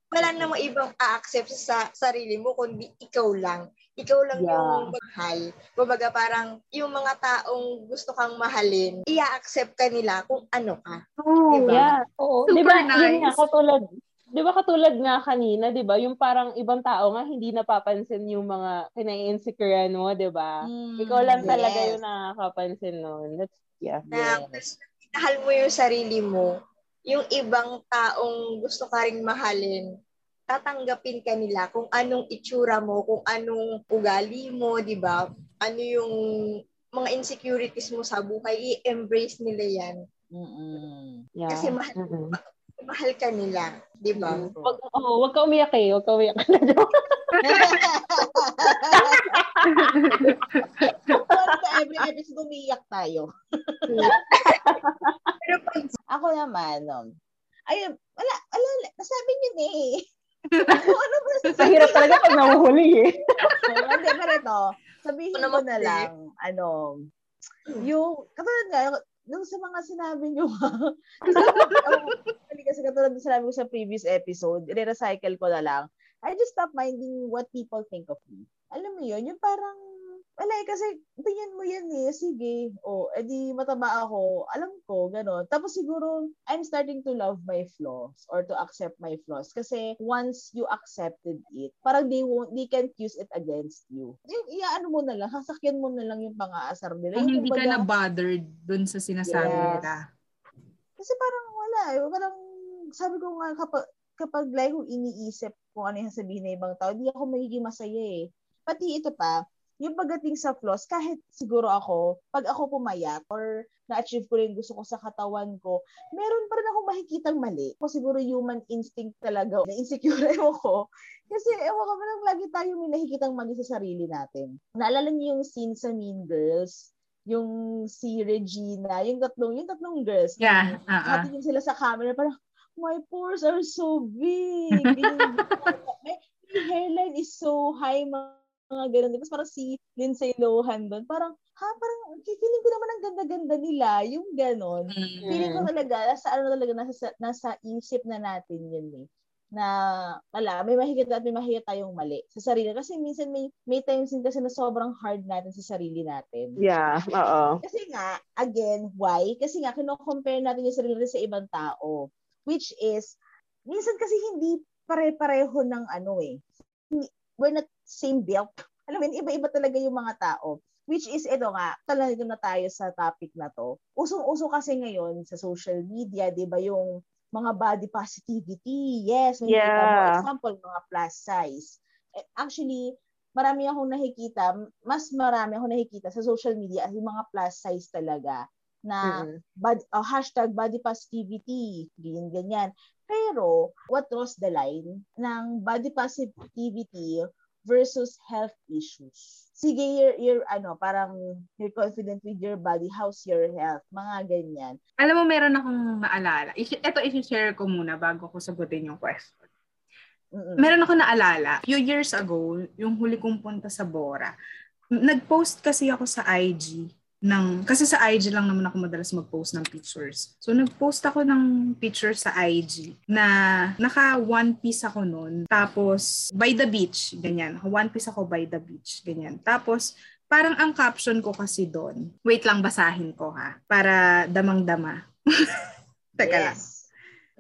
Wala namang ibang a-accept sa sarili mo kundi ikaw lang ikaw lang yeah. yung mahal. Kumbaga parang yung mga taong gusto kang mahalin, i-accept ka nila kung ano ka. Oh, diba? yeah. Oo. Super diba, nice. Yun nga, katulad, 'di ba katulad nga kanina, 'di ba, yung parang ibang tao nga hindi napapansin yung mga kinai-insecure mo, 'di ba? Mm, Ikaw lang yes. talaga yung nakakapansin noon. That's yeah. Na, yes. mahal mo yung sarili mo, yung ibang taong gusto ka ring mahalin, tatanggapin ka nila kung anong itsura mo, kung anong ugali mo, 'di ba? Ano yung mga insecurities mo sa buhay, i-embrace nila 'yan. Mm-mm. Yeah. Kasi mahal, mm-hmm mahal ka nila, di ba? Mm. Wag, oh, wag ka umiyak eh. Wag ka umiyak. every episode umiyak tayo. Pero pag ako naman, um, ayun, wala, wala, nasabi niyo na eh. Ano, ano ba Mahirap talaga pag nahuhuli eh. Hindi, pero ito, sabihin ko na lang, ano, yung, katulad nga, nung sa mga sinabi nyo, kasi, kasi katulad ng sinabi ko sa previous episode, re-recycle ko na lang, I just stop minding what people think of me. Alam mo yun, yung parang, wala eh, kasi opinion mo yan eh, sige, o, oh, edi mataba ako, alam ko, gano'n. Tapos siguro, I'm starting to love my flaws or to accept my flaws. Kasi once you accepted it, parang they won't, they can't use it against you. Yung iaano mo na lang, sasakyan mo na lang yung pang-aasar nila. Yung hindi ka na bothered dun sa sinasabi yes. nila. Kasi parang wala eh, parang sabi ko nga kapag kapag like kung iniisip kung ano yung sabihin ng ibang tao, di ako magiging masaya eh. Pati ito pa, yung pagdating sa flaws, kahit siguro ako, pag ako pumayat or na-achieve ko rin gusto ko sa katawan ko, meron pa rin akong makikitang mali. O siguro human instinct talaga, na insecure ko. Kasi ewan ko, lang lagi tayo may nakikitang mali sa sarili natin. Naalala niyo yung scene sa Mean Girls? Yung si Regina, yung tatlong, yung tatlong girls. Yeah. Uh-uh. Hati sila sa camera, parang, my pores are so big. my hairline is so high, mga ganun. Tapos parang si Lindsay Lohan doon, parang, ha, parang, feeling ko naman ang ganda-ganda nila, yung ganon. Mm-hmm. Feeling ko talaga, nasa ano talaga, nasa, nasa isip na natin yun eh na wala, may mahigit at may mahigit tayong mali sa sarili. Kasi minsan may may times din kasi na sobrang hard natin sa sarili natin. Yeah, oo. Kasi nga, again, why? Kasi nga, kino-compare natin yung sarili natin sa ibang tao. Which is, minsan kasi hindi pare-pareho ng ano eh. We're not same build. Alam mo, iba-iba talaga yung mga tao. Which is, ito nga, talaga na tayo sa topic na to. Usong-uso kasi ngayon sa social media, di ba, yung mga body positivity. Yes, may yeah. mo, example, mga plus size. Eh, actually, marami akong nakikita, mas marami akong nakikita sa social media yung mga plus size talaga na mm-hmm. body, uh, hashtag body positivity, ganyan, ganyan. Pero, what was the line ng body positivity versus health issues. Sige, you're, you're ano, parang you're confident with your body, how's your health, mga ganyan. Alam mo, meron akong naalala. Ito, i-share ko muna bago ko sagutin yung question. Mm-mm. Meron ako naalala, few years ago, yung huli kong punta sa Bora, nag-post kasi ako sa IG ng, kasi sa IG lang naman ako madalas mag-post ng pictures. So, nag-post ako ng picture sa IG na naka one piece ako noon. Tapos, by the beach, ganyan. One piece ako by the beach, ganyan. Tapos, parang ang caption ko kasi doon, wait lang, basahin ko ha, para damang-dama. Teka yes. lang.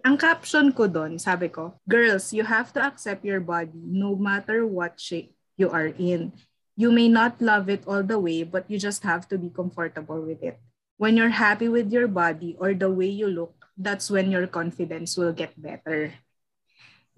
Ang caption ko doon, sabi ko, Girls, you have to accept your body no matter what shape you are in. You may not love it all the way, but you just have to be comfortable with it. When you're happy with your body or the way you look, that's when your confidence will get better.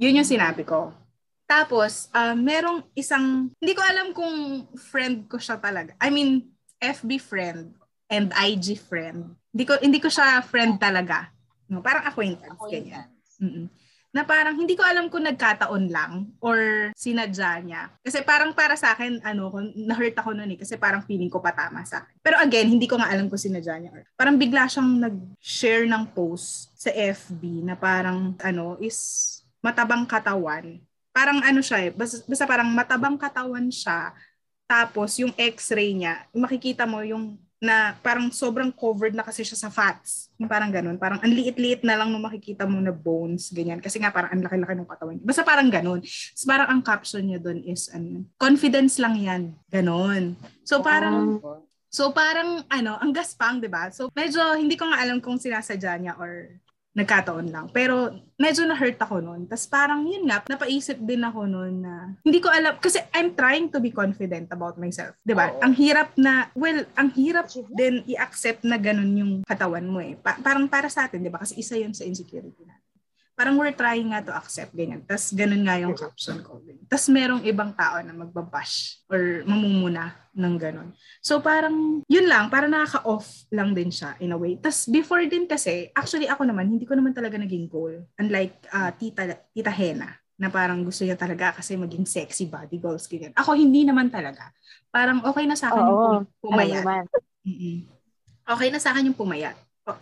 Yun yung sinabi ko. Tapos, uh, merong isang, hindi ko alam kung friend ko siya talaga. I mean, FB friend and IG friend. Hindi ko hindi ko siya friend talaga. No, parang acquaintance, acquaintance. ganyan. Mm-mm na parang hindi ko alam kung nagkataon lang or sinadya niya. Kasi parang para sa akin, ano, na-hurt ako noon eh kasi parang feeling ko patama sa akin. Pero again, hindi ko nga alam kung sinadya niya. Parang bigla siyang nag-share ng post sa FB na parang ano is matabang katawan. Parang ano siya eh, basta, basta parang matabang katawan siya. Tapos yung x-ray niya, makikita mo yung na parang sobrang covered na kasi siya sa fats. Yung parang ganun. Parang ang liit-liit na lang nung makikita mo na bones, ganyan. Kasi nga parang ang laki-laki ng katawan. Basta parang ganun. So parang ang caption niya doon is, ano, confidence lang yan. Ganun. So parang, so parang, ano, ang gaspang, di ba? So medyo hindi ko nga alam kung sinasadya niya or nagkataon lang. Pero medyo na-hurt ako noon. Tapos parang yun nga, napaisip din ako noon na hindi ko alam, kasi I'm trying to be confident about myself. ba diba? Ang hirap na, well, ang hirap din i-accept na ganun yung katawan mo eh. Pa- parang para sa atin, di ba? Kasi isa yun sa insecurity natin parang we're trying nga to accept ganyan. Tapos ganun nga yung caption ko. Tapos merong ibang tao na magbabash or mamumuna ng ganun. So parang yun lang, para nakaka-off lang din siya in a way. Tapos before din kasi, actually ako naman, hindi ko naman talaga naging goal. Unlike uh, tita, tita Hena, na parang gusto niya talaga kasi maging sexy body goals, ganyan. Ako hindi naman talaga. Parang okay na sa akin Oo, yung pumayat. Okay na sa akin yung pumayat.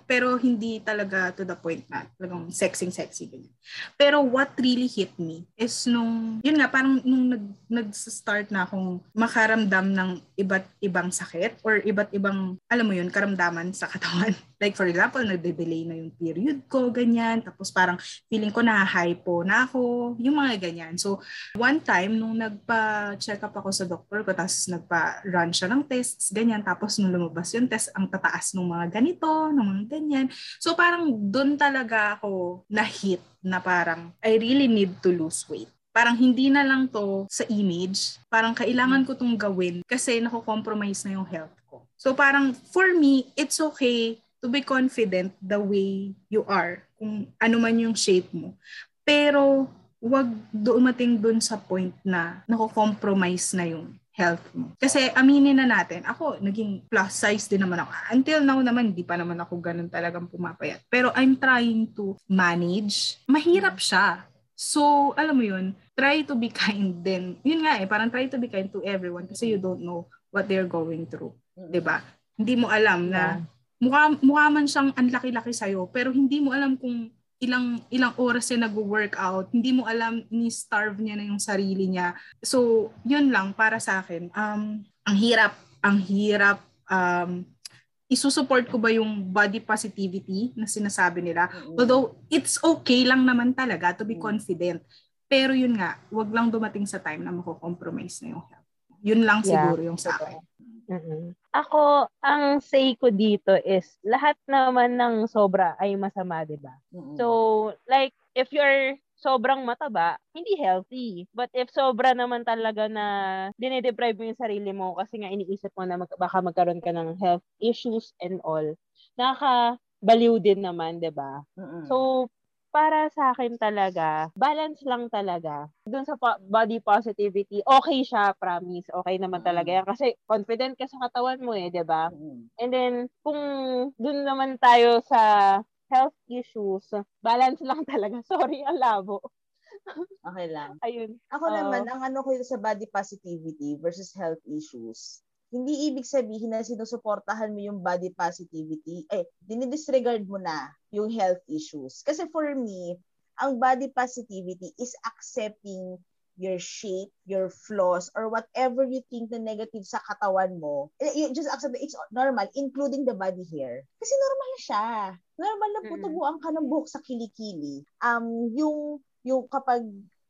Pero hindi talaga to the point na talagang sexy-sexy ganyan. Pero what really hit me is nung, yun nga, parang nung nag, nag-start na akong makaramdam ng iba't ibang sakit or iba't ibang, alam mo yun, karamdaman sa katawan. Like for example, nagde-delay na yung period ko, ganyan. Tapos parang feeling ko na-hypo na ako, yung mga ganyan. So, one time, nung nagpa-check up ako sa doktor ko, tapos nagpa-run siya ng tests, ganyan. Tapos nung lumabas yung test, ang tataas ng mga ganito, ng mga ganyan. So, parang doon talaga ako na-hit na parang, I really need to lose weight parang hindi na lang to sa image, parang kailangan ko tong gawin kasi nako-compromise na yung health ko. So parang for me, it's okay to be confident the way you are, kung ano man yung shape mo. Pero, wag dumating dun sa point na nako-compromise na yung health mo. Kasi aminin na natin, ako naging plus size din naman ako. Until now naman, di pa naman ako ganun talagang pumapayat. Pero I'm trying to manage. Mahirap siya. So, alam mo yun, try to be kind din. Yun nga eh, parang try to be kind to everyone kasi you don't know what they're going through. Ba? Hindi mo alam na mukha, mukha man siyang ang laki-laki sa'yo, pero hindi mo alam kung ilang ilang oras siya nag-workout, hindi mo alam ni starve niya na yung sarili niya. So, yun lang para sa akin. Um, ang hirap, ang hirap um, isusupport ko ba yung body positivity na sinasabi nila. Although, it's okay lang naman talaga to be confident. Pero yun nga, wag lang dumating sa time na mako-compromise na yung health. Yun lang yeah. siguro yung sa akin. Mm-hmm. Ako, ang say ko dito is, lahat naman ng sobra ay masama, di ba? Mm-hmm. So, like, if you're sobrang mataba, hindi healthy. But if sobra naman talaga na dinedeprive mo yung sarili mo kasi nga iniisip mo na mag- baka magkaroon ka ng health issues and all, nakakabaliw din naman, 'di ba? Mm-hmm. So para sa akin talaga, balance lang talaga. Doon sa body positivity, okay siya, promise. Okay naman talaga yan. Kasi confident ka sa katawan mo eh, di ba? And then, kung doon naman tayo sa health issues, balance lang talaga. Sorry, ang labo. Okay lang. Ayun. Ako uh, naman, ang ano ko sa body positivity versus health issues, hindi ibig sabihin na sinusuportahan mo yung body positivity, eh, dinidisregard mo na yung health issues. Kasi for me, ang body positivity is accepting your shape, your flaws, or whatever you think na negative sa katawan mo, eh, you just accept it. It's normal, including the body hair. Kasi normal siya. Normal na putubuan ka ng buhok sa kilikili. Um, yung, yung kapag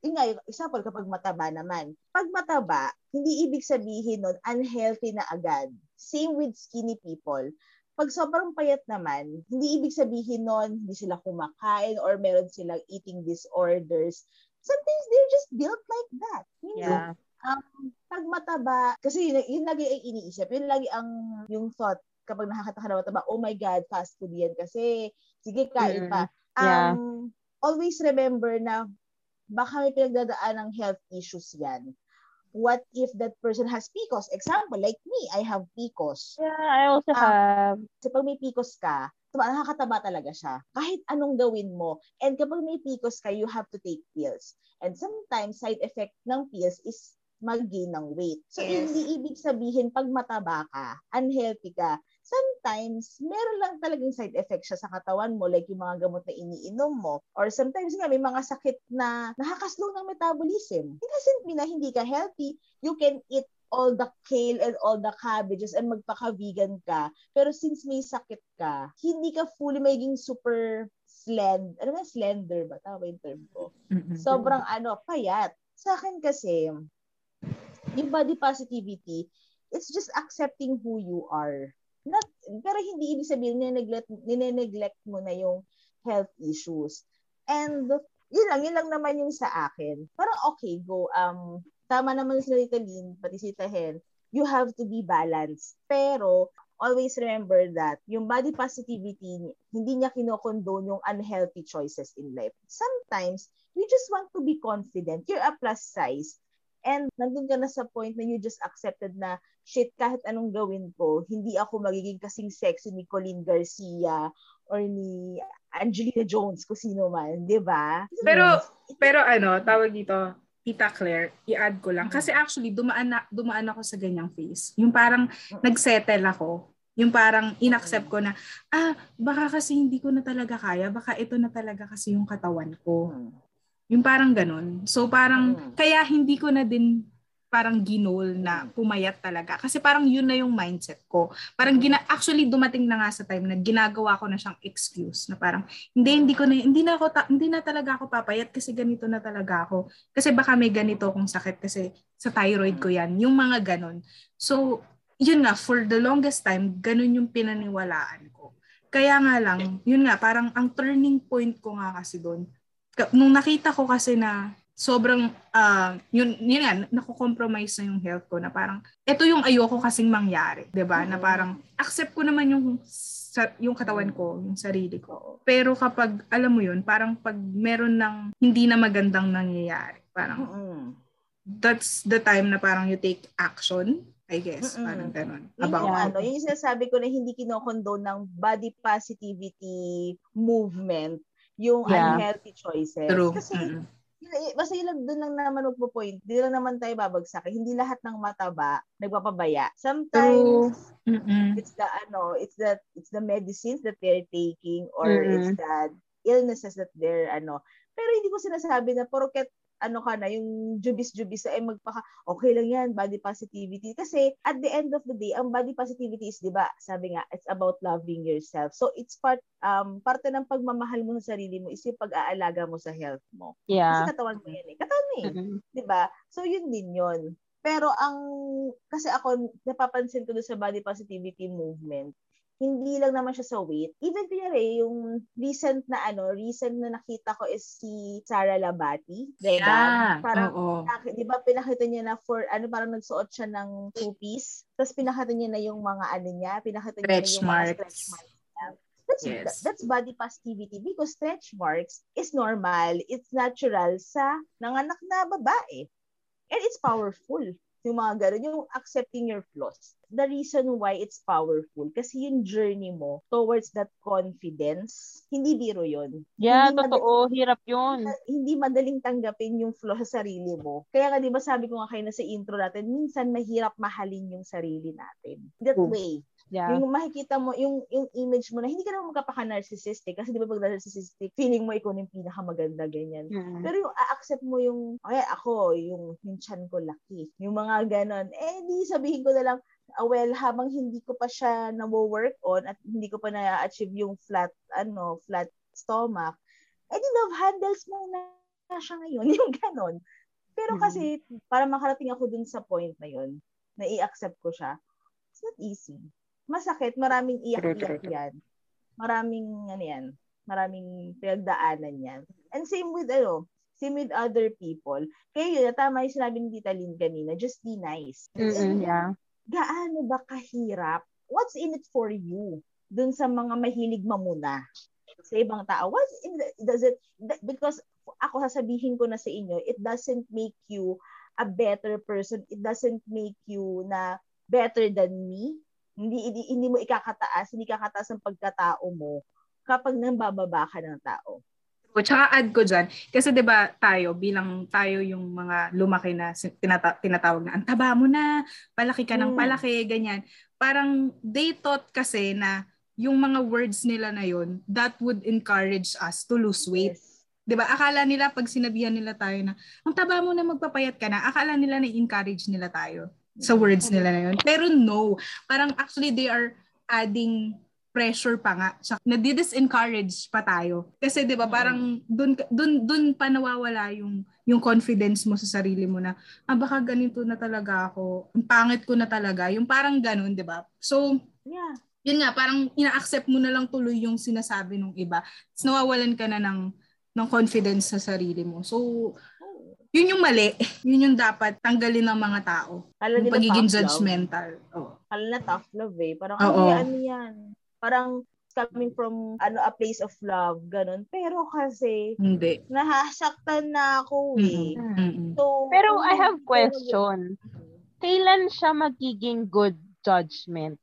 yun nga, example, kapag mataba naman. Pag mataba, hindi ibig sabihin nun, unhealthy na agad. Same with skinny people. Pag sobrang payat naman, hindi ibig sabihin nun, hindi sila kumakain or meron silang eating disorders. Sometimes they're just built like that. You know? Yeah. Um, pag mataba, kasi yun, yun lagi ay iniisip, yun lagi ang yung thought kapag nakakata ka na mataba, oh my God, fast food yan kasi, sige, kain pa. Um, yeah. Always remember na baka may pinagdadaan ng health issues yan. What if that person has PCOS? Example, like me, I have PCOS. Yeah, I also um, have. So pag may PCOS ka, nakakataba talaga siya. Kahit anong gawin mo. And kapag may PCOS ka, you have to take pills. And sometimes, side effect ng pills is mag-gain ng weight. So, yes. hindi ibig sabihin pag mataba ka, unhealthy ka, sometimes, meron lang talagang side effect siya sa katawan mo, like yung mga gamot na iniinom mo. Or sometimes nga, may mga sakit na nakakaslow ng metabolism. It doesn't mean na hindi ka healthy. You can eat all the kale and all the cabbages and magpaka-vegan ka. Pero since may sakit ka, hindi ka fully magiging super slend, ano ba, slender ba? Tama yung term ko? Sobrang ano, payat. Sa akin kasi, yung body positivity, it's just accepting who you are not, pero hindi ibig sabihin nineglect, nineneglect mo na yung health issues. And yun lang, yun lang naman yung sa akin. Parang okay, go. Um, tama naman si Rita Lynn, pati si Tahen, you have to be balanced. Pero, always remember that yung body positivity, hindi niya kinokondone yung unhealthy choices in life. Sometimes, you just want to be confident. You're a plus size. And nandun ka na sa point na you just accepted na, shit, kahit anong gawin ko, hindi ako magiging kasing sexy ni Colleen Garcia or ni Angelina Jones, kung sino man, di ba? Pero, pero ano, tawag dito, Tita Claire, i-add ko lang. Kasi actually, dumaan, na, dumaan ako sa ganyang phase. Yung parang nagsettle ako. Yung parang inaccept ko na, ah, baka kasi hindi ko na talaga kaya. Baka ito na talaga kasi yung katawan ko. Yung parang ganun. So parang, kaya hindi ko na din parang ginol na pumayat talaga. Kasi parang yun na yung mindset ko. Parang gina actually dumating na nga sa time na ginagawa ko na siyang excuse na parang hindi hindi ko na hindi na ako ta- hindi na talaga ako papayat kasi ganito na talaga ako. Kasi baka may ganito akong sakit kasi sa thyroid ko yan. Yung mga ganon. So, yun nga for the longest time ganun yung pinaniwalaan ko. Kaya nga lang, yun nga parang ang turning point ko nga kasi doon nung nakita ko kasi na sobrang uh, yun yun nga nako-compromise na yung health ko na parang ito yung ayoko kasing mangyari, 'di ba? Mm-hmm. Na parang accept ko naman yung sa, yung katawan ko, yung sarili ko. Pero kapag alam mo yun, parang pag meron ng hindi na magandang nangyayari, parang mm-hmm. that's the time na parang you take action I guess, Mm-mm. parang ganun. About yung, ano, yung sinasabi ko na hindi kinokondone ng body positivity movement, yung yeah. unhealthy choices. True. Kasi mm-hmm basta yun doon lang naman magpo-point. Hindi lang naman tayo babagsak. Hindi lahat ng mataba nagpapabaya. Sometimes mm it's the ano, it's the it's the medicines that they're taking or mm-hmm. it's the illnesses that they're ano. Pero hindi ko sinasabi na porket ano ka na, yung jubis-jubis ay magpaka, okay lang yan, body positivity. Kasi at the end of the day, ang body positivity is, di ba, sabi nga, it's about loving yourself. So it's part, um, parte ng pagmamahal mo sa sarili mo is yung pag-aalaga mo sa health mo. Yeah. Kasi katawan mo yan eh. Katawan mo eh. Mm-hmm. Di ba? So yun din yun. Pero ang, kasi ako, napapansin ko doon sa body positivity movement, hindi lang naman siya sa weight. Even kunyari, yung recent na ano, recent na nakita ko is si Sara Labati. Diba? Yeah. Parang, Oo. di ba, pinakita niya na for, ano, parang nagsuot siya ng two-piece. Tapos pinakita niya na yung mga ano niya, pinakita niya na yung marks. mga stretch marks. That's, yes. that's body positivity because stretch marks is normal, it's natural sa nanganak na babae. And it's powerful. Yung mga ganun, yung accepting your flaws. The reason why it's powerful, kasi yung journey mo towards that confidence, hindi biro yun. Yeah, hindi totoo. Madaling, hirap yun. Hindi madaling tanggapin yung flaw sa sarili mo. Kaya nga, di ba sabi ko nga kayo na sa intro natin, minsan mahirap mahalin yung sarili natin. That Ooh. way. Yeah. Yung makikita mo, yung, yung image mo na, hindi ka naman magkapaka-narcissistic. Kasi di ba pag narcissistic, feeling mo ikaw yung pinakamaganda, ganyan. Mm-hmm. Pero yung a-accept mo yung, okay, ako, yung, yung chan ko laki. Yung mga ganon. Eh, di sabihin ko na lang, uh, well, habang hindi ko pa siya na-work on at hindi ko pa na-achieve yung flat, ano, flat stomach, eh di love handles mo na, na siya ngayon. Yung ganon. Pero kasi, mm-hmm. para makarating ako dun sa point na yun, na i-accept ko siya, it's not easy masakit, maraming iyak-iyak yan. Maraming, ano yan, maraming pinagdaanan yan. And same with, ano, same with other people. Kaya yun, tama yung sinabi ni Tita Lynn kanina, just be nice. Mm-hmm, yeah. Gaano ba kahirap? What's in it for you? Dun sa mga mahilig mamuna sa ibang tao. What's in the, does it, because ako sasabihin ko na sa inyo, it doesn't make you a better person. It doesn't make you na better than me hindi, hindi, hindi mo ikakataas, hindi kakataas ang pagkatao mo kapag nambababa ka ng tao. O, tsaka add ko dyan, kasi 'di ba tayo bilang tayo yung mga lumaki na tinata- tinatawag na ang taba mo na, palaki ka ng hmm. palaki, ganyan. Parang they thought kasi na yung mga words nila na yon that would encourage us to lose weight. Yes. 'Di ba? Akala nila pag sinabihan nila tayo na ang taba mo na magpapayat ka na, akala nila na encourage nila tayo sa words nila na yun. Pero no, parang actually they are adding pressure pa nga. So, nadi-disencourage pa tayo. Kasi 'di ba, parang doon doon doon pa nawawala yung yung confidence mo sa sarili mo na ah, baka ganito na talaga ako. Ang pangit ko na talaga. Yung parang ganoon, 'di ba? So, yeah. yun nga, parang ina-accept mo na lang tuloy yung sinasabi ng iba. Tapos nawawalan ka na ng, ng confidence sa sarili mo. So, yun yung mali. Yun yung dapat tanggalin ng mga tao. Kala yung pagiging judgmental. Oh. Kala na tough love eh. Parang, ano yan, yan. Parang coming from ano a place of love, ganun. Pero kasi, hindi. Nahasaktan na ako eh. Mm-hmm. So, Pero I have question. Kailan siya magiging good judgment?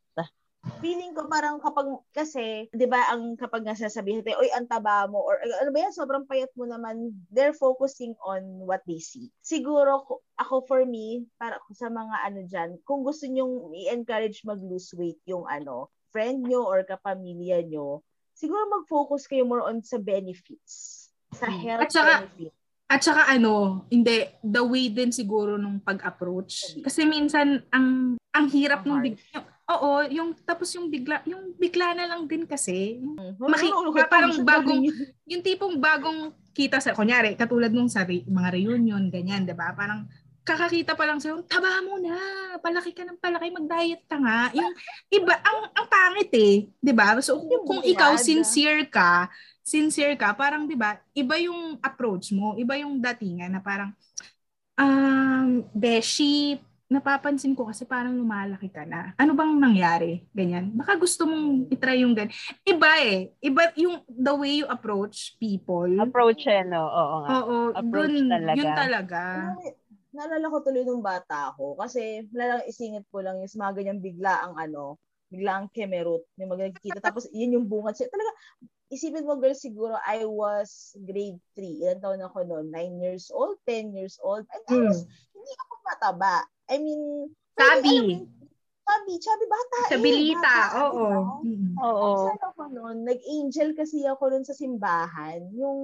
Feeling ko parang kapag, kasi, di ba, ang kapag nasasabihin natin, oy, ang taba mo, or ano ba yan, sobrang payat mo naman, they're focusing on what they see. Siguro, ako for me, para sa mga ano dyan, kung gusto nyong i-encourage mag-lose weight yung ano, friend nyo or kapamilya nyo, siguro mag-focus kayo more on sa benefits. Sa hmm. health At saka, benefits. At saka ano, hindi, the way din siguro nung pag-approach. Kasi minsan, ang ang hirap nung big, yung, Oo, yung tapos yung bigla, yung bigla na lang din kasi. Mm-hmm. Maki, parang bagong yung tipong bagong kita sa kunyari katulad nung sa re, mga reunion ganyan, 'di ba? Parang kakakita pa lang sa taba mo na, palaki ka ng palaki, mag-diet ka nga. Yung iba, ang, ang pangit eh, di ba? So, kung, kung ikaw sincere ka, sincere ka, parang di ba, iba yung approach mo, iba yung datingan na parang, um, beshi, napapansin ko kasi parang lumalaki ka na. Ano bang nangyari? Ganyan. Baka gusto mong itry yung gan. Iba eh. Iba yung the way you approach people. Approach eh, no? Oo nga. Oo. Approach dun, talaga. Yun talaga. Naalala ko tuloy nung bata ako kasi lang isingit ko lang yung mga ganyan bigla ang ano, bigla ang kemerut, yung magkikita. Tapos yun yung bungad siya. Talaga, isipin mo girl, siguro I was grade 3. Ilan taon ako noon? 9 years old, 10 years old. And I was, hmm. hindi ako mataba. I mean, Sabi. Sabi, sabi bata Sabilita, eh. oo. Mm-hmm. Oo. Saan ako noon? Nag-angel kasi ako noon sa simbahan. Yung...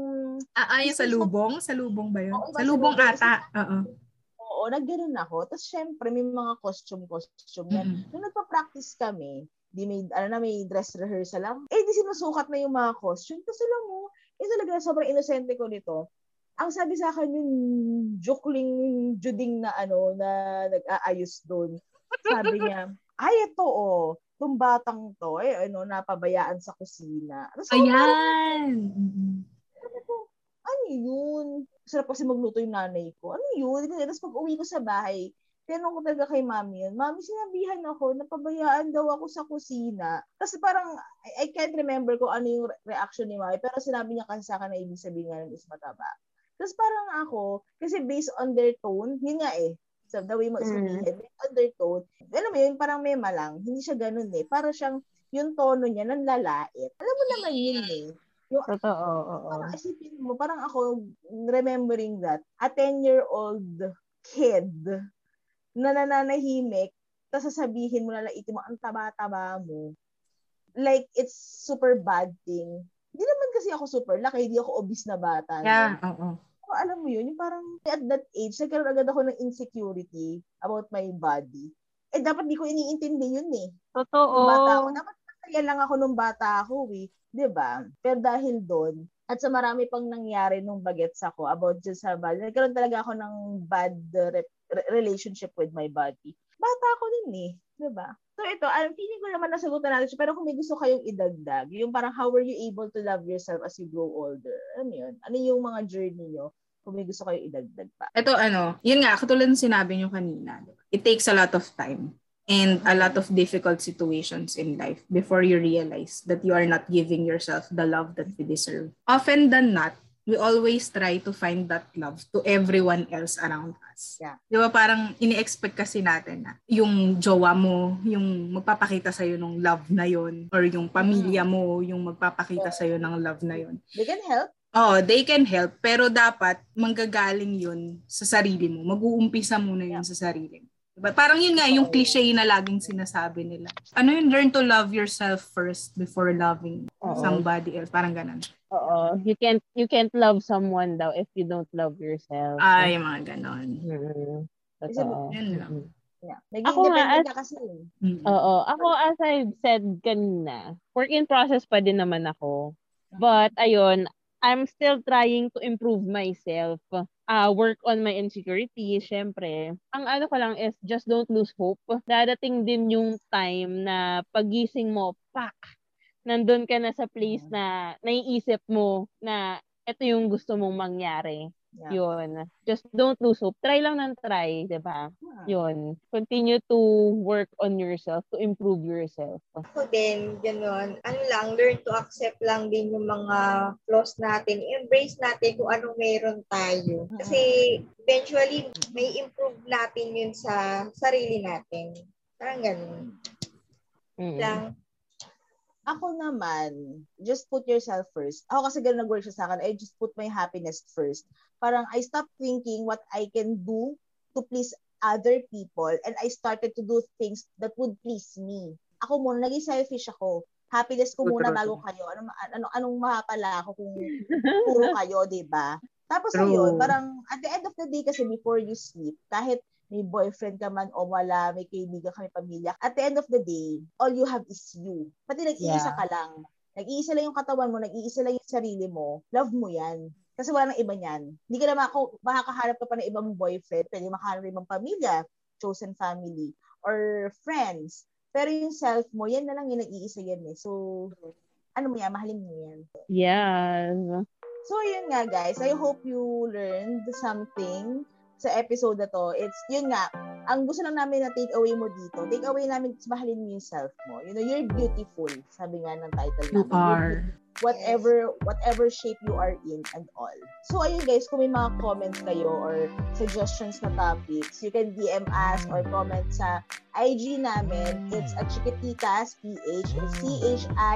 Ah, ah yung sa lubong? Sa lubong ba yun? Oo, sa lubong ata. Oo. Oo, nagganon ako. Tapos syempre, may mga costume-costume yan. Mm-hmm. Nung nagpa-practice kami, di may, ano na, may dress rehearsal lang. Eh, di sinusukat na yung mga costume. Tapos alam mo, eh talaga, sobrang inosente ko nito ang sabi sa akin yung jukling juding na ano na nag-aayos doon. Sabi niya, ay ito oh, tong batang to eh ano napabayaan sa kusina. Tapos, Ayan. ano yun? Sarap kasi magluto yung nanay ko. Ano yun? Tapos pag uwi ko sa bahay, tinanong ko talaga kay mami yun, mami, sinabihan ako, napabayaan daw ako sa kusina. Kasi parang, I, I can't remember kung ano yung reaction ni mami, pero sinabi niya kasi sa akin na ibig sabihin nga is mataba. Tapos parang ako, kasi based on their tone, yun nga eh, so the way mo sabihin, mm. based on their tone, alam mo yun, parang may malang, hindi siya ganun eh. Para siyang, yung tono niya, ng lalait. Alam mo naman yun eh. Yung, Totoo, oo. Parang isipin mo, parang ako, remembering that, a 10-year-old kid na nananahimik, tapos sasabihin mo na lang, mo, ang taba-taba mo. Like, it's super bad thing. Hindi naman kasi ako super laki, hindi ako obese na bata. Yeah, oo. Pero alam mo yun, yung parang at that age, nagkaroon agad ako ng insecurity about my body. Eh, dapat di ko iniintindi yun eh. Totoo. Nung bata ako. Dapat masaya lang ako nung bata ako eh. Ba? Pero dahil doon, at sa marami pang nangyari nung bagets ako about just sa body, nagkaroon talaga ako ng bad re- relationship with my body. Bata ako din eh. Ba? So ito, ang feeling ko naman nasagutan natin siya, pero kung may gusto kayong idagdag, yung parang how were you able to love yourself as you grow older? Ano yun? Ano yung mga journey nyo? Kung may gusto kayo idagdag pa. Ito ano, yun nga, katulad ng sinabi nyo kanina, it takes a lot of time and a lot of difficult situations in life before you realize that you are not giving yourself the love that you deserve. Often than not, we always try to find that love to everyone else around us. Yeah. Di ba parang ini-expect kasi natin na yung jowa mo, yung magpapakita sa'yo ng love na yon or yung pamilya mo, yung magpapakita sa'yo ng love na yon. They can help Oh, they can help, pero dapat manggagaling yun sa sarili mo. Mag-uumpisa muna yun sa sarili mo. Diba? Parang yun nga, yung cliche na laging sinasabi nila. Ano yun, learn to love yourself first before loving Oo. somebody else. Parang ganun. Oo. You can't, you can't love someone daw if you don't love yourself. Ay, mga ganon. Mm-hmm. Totoo. Yun lang. Yeah. Naging ako nga, as, ka kasi. Mm-hmm. Oo. Ako, as I've said kanina, work in process pa din naman ako. But, ayun, I'm still trying to improve myself. uh, work on my insecurity, syempre. Ang ano ko lang is just don't lose hope. Dadating din yung time na pagising mo, pak, nandun ka na sa place mm. na naiisip mo na ito yung gusto mong mangyari. Yeah. Yun. Just don't lose hope. Try lang ng try, di ba? Yeah. Yun. Continue to work on yourself, to improve yourself. Ako din, ganun. Ano lang, learn to accept lang din yung mga flaws natin. Embrace natin kung anong meron tayo. Kasi eventually, may improve natin yun sa sarili natin. Parang ganun. Mm-hmm. Lang, ako naman, just put yourself first. Ako kasi ganun nag-work siya sa akin. I just put my happiness first. Parang I stopped thinking what I can do to please other people and I started to do things that would please me. Ako muna, naging selfish ako. Happiness ko muna bago kayo. Ano, ano, anong mapapala ako kung puro kayo, di ba? Tapos True. ayun, parang at the end of the day kasi before you sleep, kahit may boyfriend ka man o wala, may kaibigan kami pamilya. At the end of the day, all you have is you. Pati nag-iisa yeah. ka lang. Nag-iisa lang yung katawan mo, nag-iisa lang yung sarili mo, love mo yan. Kasi wala nang iba niyan. Hindi ka na mako, makakahanap ka pa ng ibang boyfriend, pwede makahanap ng ibang pamilya, chosen family, or friends. Pero yung self mo, yan na lang yung nag-iisa yan eh. So, ano mo yan, mahalin mo yan. Yes. So, yun nga guys. I hope you learned something sa episode na to, it's, yun nga, ang gusto lang namin na take away mo dito, take away namin, mahalin mo yung self mo. You know, you're beautiful, sabi nga ng title namin. You are. Whatever, whatever shape you are in and all. So, ayun guys, kung may mga comments kayo or suggestions na topics, you can DM us or comment sa IG namin. It's at Chiquititas PH. It's C-H-I-K-A-T-I-T-A-S-P-H.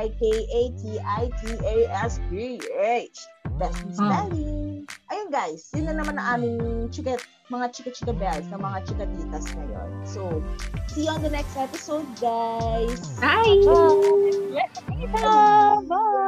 That's spelling. Ayun guys, yun na naman ang aming chiket mga chika-chika bells ng mga chikatitas ngayon. So, see you on the next episode, guys. Bye! Bye! Bye!